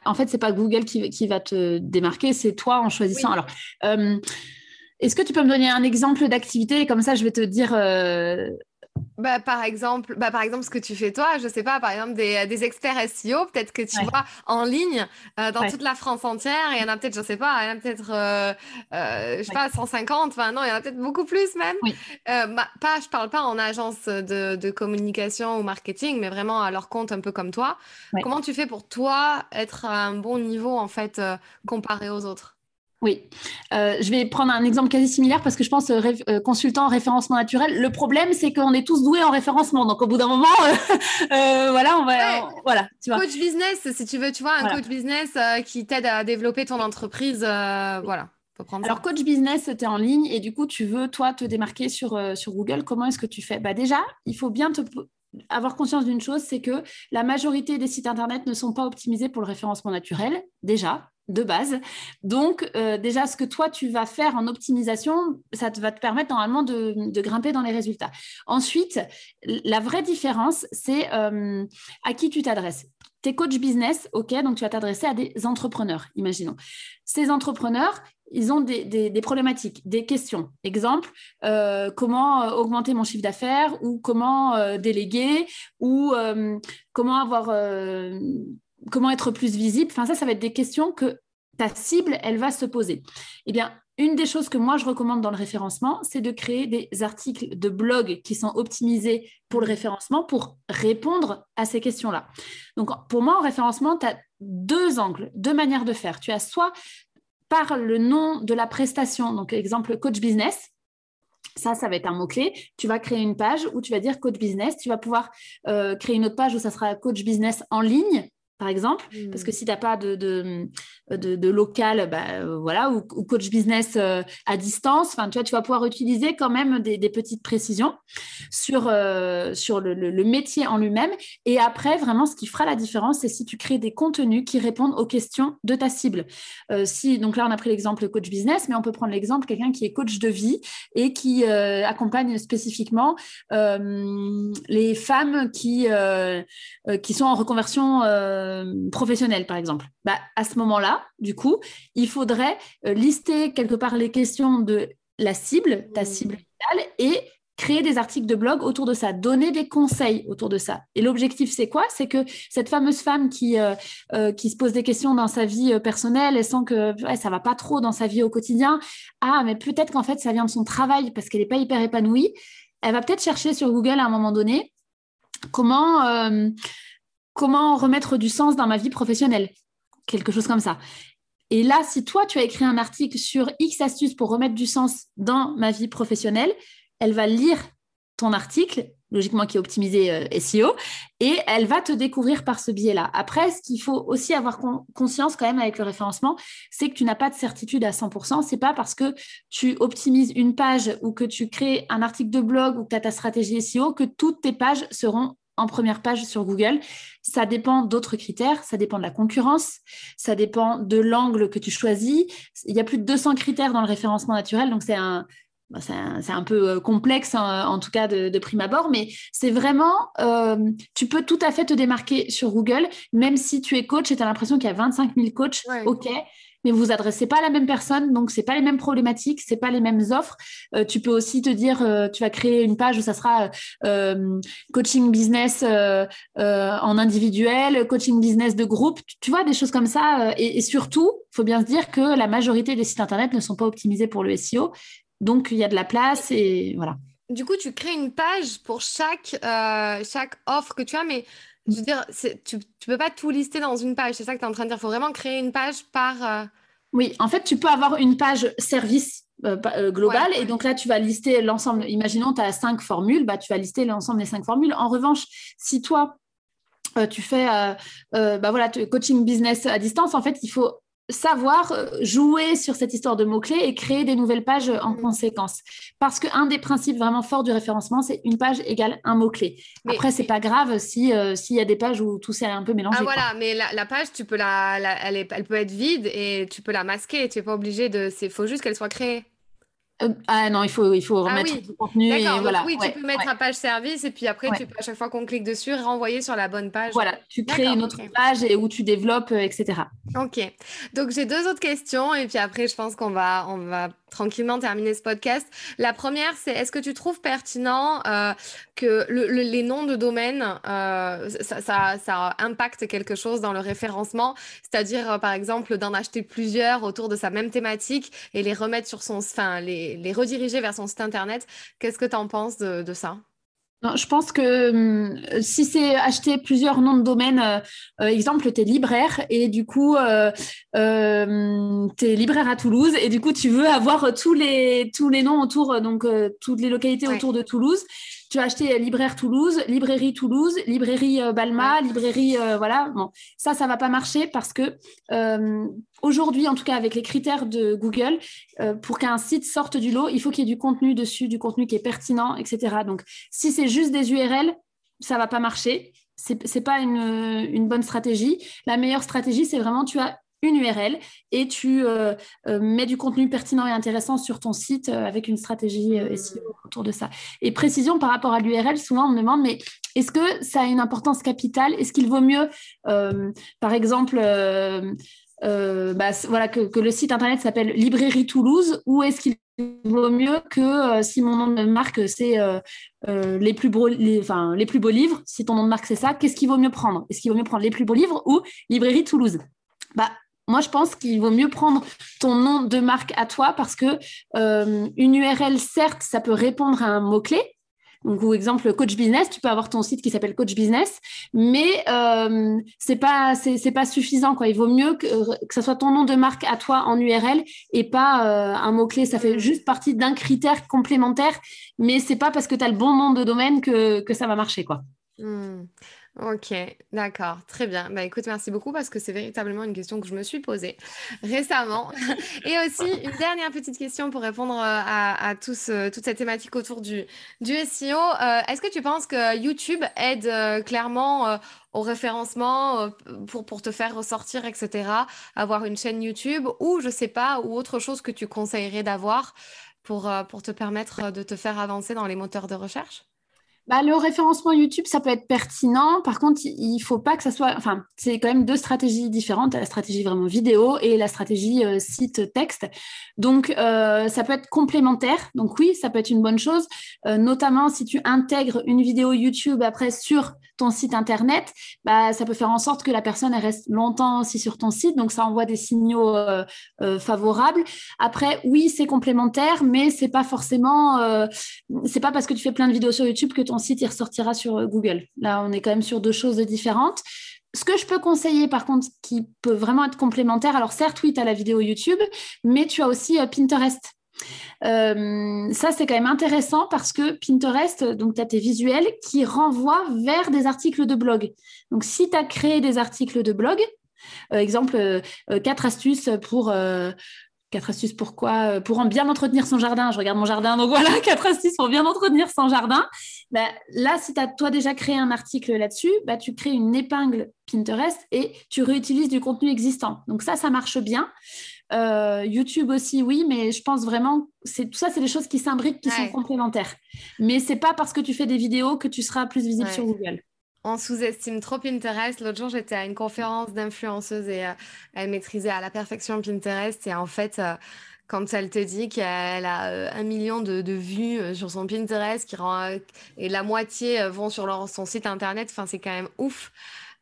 En fait, c'est pas Google qui, qui, va te démarquer, c'est toi en choisissant. Alors, est-ce que tu peux me donner un exemple d'activité? Comme ça, je vais te dire bah, par exemple, bah, par exemple, ce que tu fais toi, je sais pas, par exemple, des, des experts SEO, peut-être que tu vois en ligne euh, dans toute la France entière, il y en a peut-être, je sais pas, il y en a peut-être, euh, euh, je sais pas, 150, enfin non, il y en a peut-être beaucoup plus même. Bah, pas, je parle pas en agence de, de, communication ou marketing, mais vraiment à leur compte un peu comme toi. Comment tu fais pour toi être à un bon niveau en fait comparé aux autres? Oui, euh, je vais prendre un exemple quasi similaire parce que je pense euh, euh, consultant en référencement naturel. Le problème, c'est qu'on est tous doués en référencement. Donc, au bout d'un moment, [LAUGHS] voilà, on va. voilà, tu vois. Coach business, si tu veux, tu vois, un coach business qui t'aide à développer ton entreprise. voilà. Alors, coach business, tu es en ligne et du coup, tu veux, toi, te démarquer sur, sur Google. Comment est-ce que tu fais? Bah, Déjà, il faut bien te, avoir conscience d'une chose, c'est que la majorité des sites Internet ne sont pas optimisés pour le référencement naturel, déjà, de base. Donc, euh, déjà, ce que toi, tu vas faire en optimisation, ça te va te permettre normalement de, grimper dans les résultats. Ensuite, la vraie différence, c'est euh, à qui tu t'adresses. Tes coach business, OK, donc tu vas t'adresser à des entrepreneurs, imaginons. Ces entrepreneurs, ils ont des, problématiques, des questions. Exemple, euh, comment augmenter mon chiffre d'affaires ou comment déléguer ou comment avoir comment être plus visible Enfin, ça, ça va être des questions que ta cible, elle va se poser. Eh bien, une des choses que moi, je recommande dans le référencement, c'est de créer des articles de blog qui sont optimisés pour le référencement pour répondre à ces questions-là. Donc, pour moi, en référencement, tu as deux angles, deux manières de faire. Tu as soit par le nom de la prestation, donc exemple coach business, ça, ça va être un mot-clé. Tu vas créer une page où tu vas dire coach business. Tu vas pouvoir euh, créer une autre page où ça sera coach business en ligne par exemple, parce que mmh. si tu n'as pas de, de, local, bah, euh, voilà, ou, coach business euh, à distance, tu vois, tu vas pouvoir utiliser quand même des, petites précisions sur, euh, sur le, métier en lui-même. Et après, vraiment, ce qui fera la différence, c'est si tu crées des contenus qui répondent aux questions de ta cible. si, donc là, on a pris l'exemple coach business, mais on peut prendre l'exemple quelqu'un qui est coach de vie et qui accompagne spécifiquement les femmes qui, qui sont en reconversion euh, professionnel, par exemple. Bah, à ce moment-là, du coup, il faudrait euh, lister quelque part les questions de la cible, ta mmh. cible idéale, et créer des articles de blog autour de ça, donner des conseils autour de ça. Et l'objectif, c'est quoi? C'est que cette fameuse femme qui, euh, qui se pose des questions dans sa vie personnelle et sent que ouais, ça va pas trop dans sa vie au quotidien, ah, mais peut-être qu'en fait, ça vient de son travail parce qu'elle n'est pas hyper épanouie, elle va peut-être chercher sur Google à un moment donné comment comment remettre du sens dans ma vie professionnelle, quelque chose comme ça. Et là, si toi, tu as écrit un article sur X astuces pour remettre du sens dans ma vie professionnelle, elle va lire ton article, logiquement qui est optimisé euh, SEO, et elle va te découvrir par ce biais-là. Après, ce qu'il faut aussi avoir conscience quand même avec le référencement, c'est que tu n'as pas de certitude à 100%. C'est pas parce que tu optimises une page ou que tu crées un article de blog ou que tu as ta stratégie SEO que toutes tes pages seront en première page sur Google. Ça dépend d'autres critères, ça dépend de la concurrence, ça dépend de l'angle que tu choisis. Il y a plus de 200 critères dans le référencement naturel, donc c'est un, bah, c'est un, peu euh, complexe hein, en tout cas de, prime abord, mais c'est vraiment, euh, tu peux tout à fait te démarquer sur Google, même si tu es coach et tu as l'impression qu'il y a 25 000 coachs, ok, mais vous adressez pas à la même personne, donc c'est pas les mêmes problématiques, c'est pas les mêmes offres. Euh, tu peux aussi te dire, euh, tu vas créer une page où ça sera euh, coaching business en individuel, coaching business de groupe, tu, vois des choses comme ça. Et, et surtout, faut bien se dire que la majorité des sites internet ne sont pas optimisés pour le SEO, donc il y a de la place et voilà. Du coup, tu crées une page pour chaque, chaque offre que tu as, mais je veux dire, tu ne peux pas tout lister dans une page, c'est ça que tu es en train de dire. Il faut vraiment créer une page par. Euh, oui, en fait, tu peux avoir une page service euh, euh, globale et donc là, tu vas lister l'ensemble. Imaginons, tu as cinq formules, bah, tu vas lister l'ensemble des cinq formules. En revanche, si toi, tu fais bah, voilà, coaching business à distance, en fait, il faut savoir euh, jouer sur cette histoire de mots-clés et créer des nouvelles pages en mm. conséquence. Parce qu'un des principes vraiment forts du référencement, c'est une page égale un mot-clé. Après, c'est pas grave si euh, s'il y a des pages où tout s'est un peu mélangé. Ah voilà, mais la, page, tu peux la, elle, elle, peut être vide et tu peux la masquer. Tu n'es pas obligé de. Il faut juste qu'elle soit créée. Euh, ah non, il faut, il faut ah remettre du contenu. Et voilà. oui, tu peux mettre la page service et puis après, tu peux, à chaque fois qu'on clique dessus, renvoyer sur la bonne page. Voilà, tu crées une autre page et où tu développes, euh, etc. Ok. Donc, j'ai deux autres questions et puis après, je pense qu'on va, on va tranquillement terminer ce podcast. La première, c'est est-ce que tu trouves pertinent euh, que les noms de domaine, euh, ça, ça, impacte quelque chose dans le référencement? C'est-à-dire, euh, par exemple, d'en acheter plusieurs autour de sa même thématique et les remettre sur son, enfin, les, les rediriger vers son site internet. Qu'est-ce que tu en penses de ça? Je pense que hum, si c'est acheter plusieurs noms de domaine, euh, euh, exemple, tu es libraire et du coup, euh, tu es libraire à Toulouse et du coup, tu veux avoir tous les, tous les noms autour, donc toutes les localités autour de Toulouse tu as acheté libraire Toulouse, librairie Toulouse, librairie euh, Balma, librairie euh, voilà. Bon, ça, ça va pas marcher parce que euh, aujourd'hui, en tout cas avec les critères de Google, pour qu'un site sorte du lot, il faut qu'il y ait du contenu dessus, du contenu qui est pertinent, etc. Donc, si c'est juste des URL, ça va pas marcher. C'est n'est pas une, une, bonne stratégie. La meilleure stratégie, c'est vraiment tu as une URL et tu euh, euh, mets du contenu pertinent et intéressant sur ton site euh, avec une stratégie SEO autour de ça. Et précision par rapport à l'URL, souvent on me demande, mais est-ce que ça a une importance capitale? Est-ce qu'il vaut mieux, par exemple, bah, voilà, que, le site internet s'appelle Librairie Toulouse ou est-ce qu'il vaut mieux que si mon nom de marque c'est les, plus beaux, les, enfin, les plus beaux livres, si ton nom de marque c'est ça, qu'est-ce qu'il vaut mieux prendre? Est-ce qu'il vaut mieux prendre les plus beaux livres ou Librairie Toulouse? Bah, moi, je pense qu'il vaut mieux prendre ton nom de marque à toi parce que euh, une URL, certes, ça peut répondre à un mot-clé. Donc, ou exemple, coach business, tu peux avoir ton site qui s'appelle coach business, mais euh, c'est pas c'est pas suffisant quoi. Il vaut mieux que, ça soit ton nom de marque à toi en URL et pas euh, un mot clé. Ça fait juste partie d'un critère complémentaire, mais c'est pas parce que tu as le bon nom de domaine que, que ça va marcher quoi. Hmm. Ok, d'accord, très bien. Bah écoute, merci beaucoup parce que c'est véritablement une question que je me suis posée [LAUGHS] récemment. Et aussi, une dernière petite question pour répondre euh, à, euh, toute cette thématique autour du, SEO. Euh, est-ce que tu penses que YouTube aide clairement au référencement pour, te faire ressortir, etc., avoir une chaîne YouTube ou je sais pas, ou autre chose que tu conseillerais d'avoir pour te permettre de te faire avancer dans les moteurs de recherche? Bah, le référencement YouTube, ça peut être pertinent. Par contre, il faut pas que ça soit. Enfin, c'est quand même deux stratégies différentes. La stratégie vraiment vidéo et la stratégie euh, site texte. Donc, euh, ça peut être complémentaire. Donc, oui, ça peut être une bonne chose. Euh, notamment si tu intègres une vidéo YouTube après sur ton site internet, bah, ça peut faire en sorte que la personne reste longtemps aussi sur ton site. Donc, ça envoie des signaux favorables. Après, oui, c'est complémentaire, mais c'est pas forcément. c'est pas parce que tu fais plein de vidéos sur YouTube que ton site ressortira sur euh, Google. Là, on est quand même sur deux choses différentes. Ce que je peux conseiller, par contre, qui peut vraiment être complémentaire, alors certes, oui, tu as la vidéo YouTube, mais tu as aussi euh, Pinterest. Euh, ça, c'est quand même intéressant parce que Pinterest, donc tu as tes visuels qui renvoient vers des articles de blog. Donc, si tu as créé des articles de blog, exemple, quatre astuces pour Quatre astuces pourquoi Pour en bien entretenir son jardin. Je regarde mon jardin, donc [LAUGHS] voilà, quatre astuces pour bien entretenir son jardin. Bah, là, si tu as toi déjà créé un article là-dessus, bah, tu crées une épingle Pinterest et tu réutilises du contenu existant. Donc ça, ça marche bien. Euh, YouTube aussi, oui, mais je pense vraiment, c'est tout ça, c'est des choses qui s'imbriquent, qui sont complémentaires. Mais c'est pas parce que tu fais des vidéos que tu seras plus visible sur Google on sous-estime trop Pinterest. L'autre jour, j'étais à une conférence d'influenceuses et euh, elle maîtrisait à la perfection Pinterest. Et en fait, euh, quand elle te dit qu'elle a un million de, vues sur son Pinterest qui rend, et la moitié vont sur leur, son site internet, enfin, c'est quand même ouf.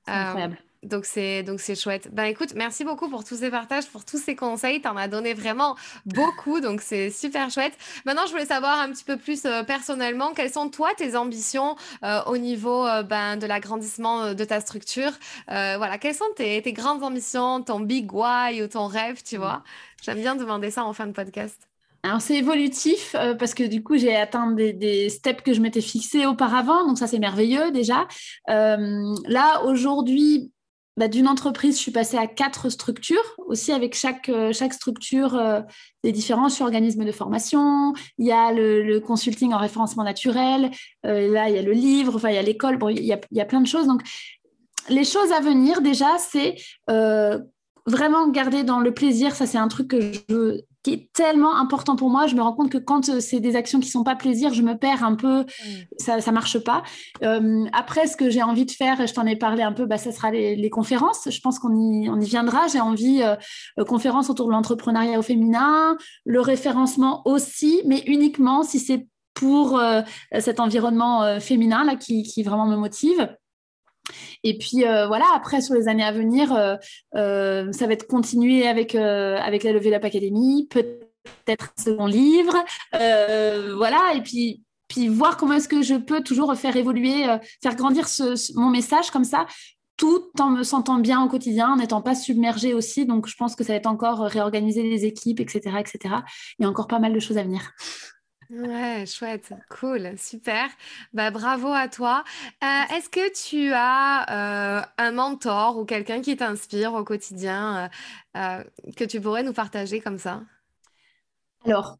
incroyable. Donc c'est donc c'est chouette. Ben écoute, merci beaucoup pour tous ces partages, pour tous ces conseils. Tu en as donné vraiment beaucoup, donc c'est super chouette. Maintenant, je voulais savoir un petit peu plus euh, personnellement, quelles sont toi tes ambitions euh, au niveau euh, ben, de l'agrandissement de ta structure? voilà, quelles sont tes, tes, grandes ambitions, ton big why ou ton rêve, tu vois? J'aime bien demander ça en fin de podcast. Alors c'est évolutif parce que du coup j'ai atteint des, des, steps que je m'étais fixés auparavant, donc ça c'est merveilleux déjà. là aujourd'hui bah, d'une entreprise, je suis passée à quatre structures, aussi avec chaque, euh, chaque structure euh, des différents. Je suis organisme de formation, il y a le, consulting en référencement naturel, euh, là, il y a le livre, enfin, il y a l'école, bon, il, y a, il y a plein de choses. Donc, les choses à venir, déjà, c'est vraiment garder dans le plaisir. Ça, c'est un truc que je qui est tellement important pour moi. Je me rends compte que quand euh, c'est des actions qui sont pas plaisir, je me perds un peu, ça ça marche pas. Euh, après, ce que j'ai envie de faire, et je t'en ai parlé un peu, bah, ça sera les, conférences. Je pense qu'on y, on y viendra. J'ai envie euh, euh, conférences autour de l'entrepreneuriat au féminin, le référencement aussi, mais uniquement si c'est pour cet environnement féminin là qui, qui vraiment me motive. Et puis euh, voilà, après sur les années à venir, euh, euh, ça va être continuer avec, avec la Level Up Academy, peut-être un second livre, voilà, et puis, puis voir comment est-ce que je peux toujours faire évoluer, faire grandir mon message comme ça, tout en me sentant bien au quotidien, en n'étant pas submergée aussi. Donc je pense que ça va être encore réorganiser les équipes, etc., etc. Il y a encore pas mal de choses à venir. Ouais, chouette, cool, super. Bah, bravo à toi. Euh, est-ce que tu as euh, un mentor ou quelqu'un qui t'inspire au quotidien euh, que tu pourrais nous partager comme ça? Alors,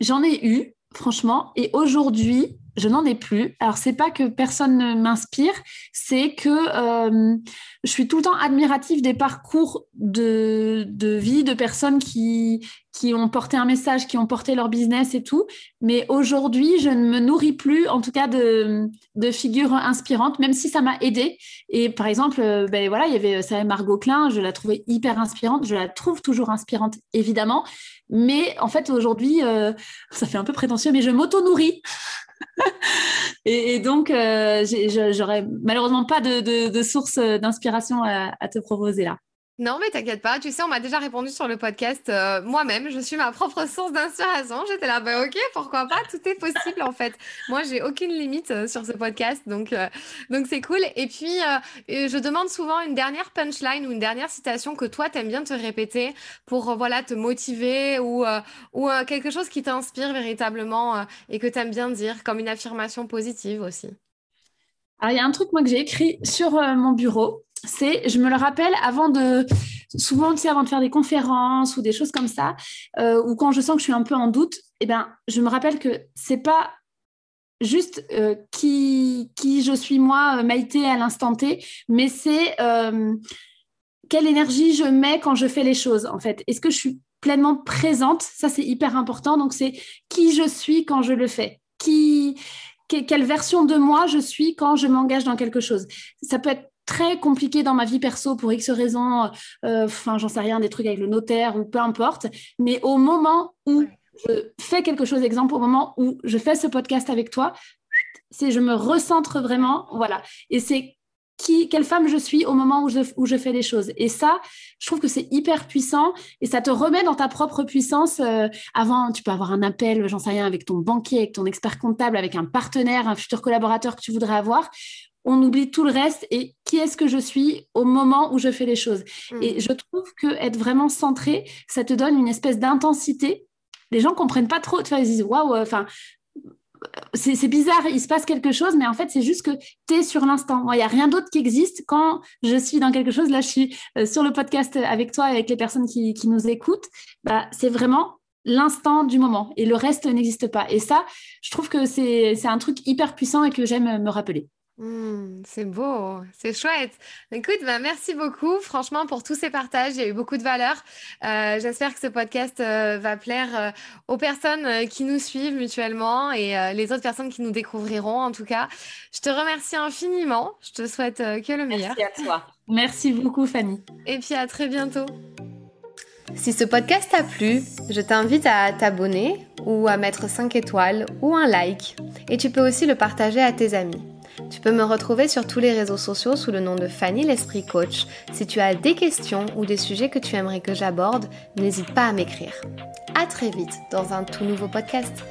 j'en ai eu, franchement, et aujourd'hui, je n'en ai plus. Alors, c'est pas que personne ne m'inspire, c'est que euh, je suis tout le temps admirative des parcours de, vie de personnes qui, qui ont porté un message, qui ont porté leur business et tout. Mais aujourd'hui, je ne me nourris plus, en tout cas, de, figures inspirantes, même si ça m'a aidé. Et par exemple, euh, ben voilà, il y avait ça, Margot Klein, je la trouvais hyper inspirante. Je la trouve toujours inspirante, évidemment. Mais en fait, aujourd'hui, euh, ça fait un peu prétentieux, mais je m'auto-nourris [LAUGHS] et, donc, euh, j'aurais malheureusement pas de, source d'inspiration à, te proposer là. Non, mais t'inquiète pas. Tu sais, on m'a déjà répondu sur le podcast. Euh, moi-même, je suis ma propre source d'inspiration. J'étais là, bah ok, pourquoi pas? Tout est possible en fait. Moi, j'ai aucune limite euh, sur ce podcast, donc euh, donc c'est cool. Et puis, je demande souvent une dernière punchline ou une dernière citation que toi t'aimes bien te répéter pour voilà te motiver ou ou quelque chose qui t'inspire véritablement et que t'aimes bien dire, comme une affirmation positive aussi. Il y a un truc que j'ai écrit sur mon bureau c'est, je me le rappelle, avant de, souvent, tu sais, avant de faire des conférences ou des choses comme ça, euh, ou quand je sens que je suis un peu en doute, eh ben, je me rappelle que c'est pas juste euh, qui, qui je suis moi, euh, Maïté, à l'instant T, mais c'est quelle énergie je mets quand je fais les choses, en fait. Est-ce que je suis pleinement présente? Ça, c'est hyper important. Donc, c'est qui je suis quand je le fais? Qui, quelle version de moi je suis quand je m'engage dans quelque chose? Ça peut être très compliqué dans ma vie perso pour X raisons, euh, enfin, j'en sais rien, des trucs avec le notaire ou peu importe. Mais au moment où je fais quelque chose, exemple, au moment où je fais ce podcast avec toi, c'est je me recentre vraiment, voilà. Et c'est qui, quelle femme je suis au moment où je, où je fais les choses. Et ça, je trouve que c'est hyper puissant et ça te remet dans ta propre puissance. Euh, avant, tu peux avoir un appel, j'en sais rien, avec ton banquier, avec ton expert comptable, avec un partenaire, un futur collaborateur que tu voudrais avoir on oublie tout le reste et qui est-ce que je suis au moment où je fais les choses. Mm. Et je trouve que être vraiment centré, ça te donne une espèce d'intensité. Les gens comprennent pas trop, tu vois, ils disent waouh, euh, enfin, c'est bizarre, il se passe quelque chose, mais en fait, c'est juste que tu es sur l'instant. Il n'y a rien d'autre qui existe quand je suis dans quelque chose. Là, je suis euh, sur le podcast avec toi, avec les personnes qui, nous écoutent. Bah, c'est vraiment l'instant du moment et le reste n'existe pas. Et ça, je trouve que c'est un truc hyper puissant et que j'aime me rappeler. Mmh, c'est beau, c'est chouette. Écoute, bah, merci beaucoup, franchement, pour tous ces partages. Il y a eu beaucoup de valeur. Euh, j'espère que ce podcast euh, va plaire euh, aux personnes qui nous suivent mutuellement et les autres personnes qui nous découvriront, en tout cas. Je te remercie infiniment. Je te souhaite que le meilleur. Merci à toi. Merci beaucoup, Fanny. Et puis à très bientôt. Si ce podcast t'a plu, je t'invite à t'abonner ou à mettre 5 étoiles ou un like. Et tu peux aussi le partager à tes amis. Tu peux me retrouver sur tous les réseaux sociaux sous le nom de Fanny l'Esprit Coach. Si tu as des questions ou des sujets que tu aimerais que j'aborde, n'hésite pas à m'écrire. À très vite dans un tout nouveau podcast.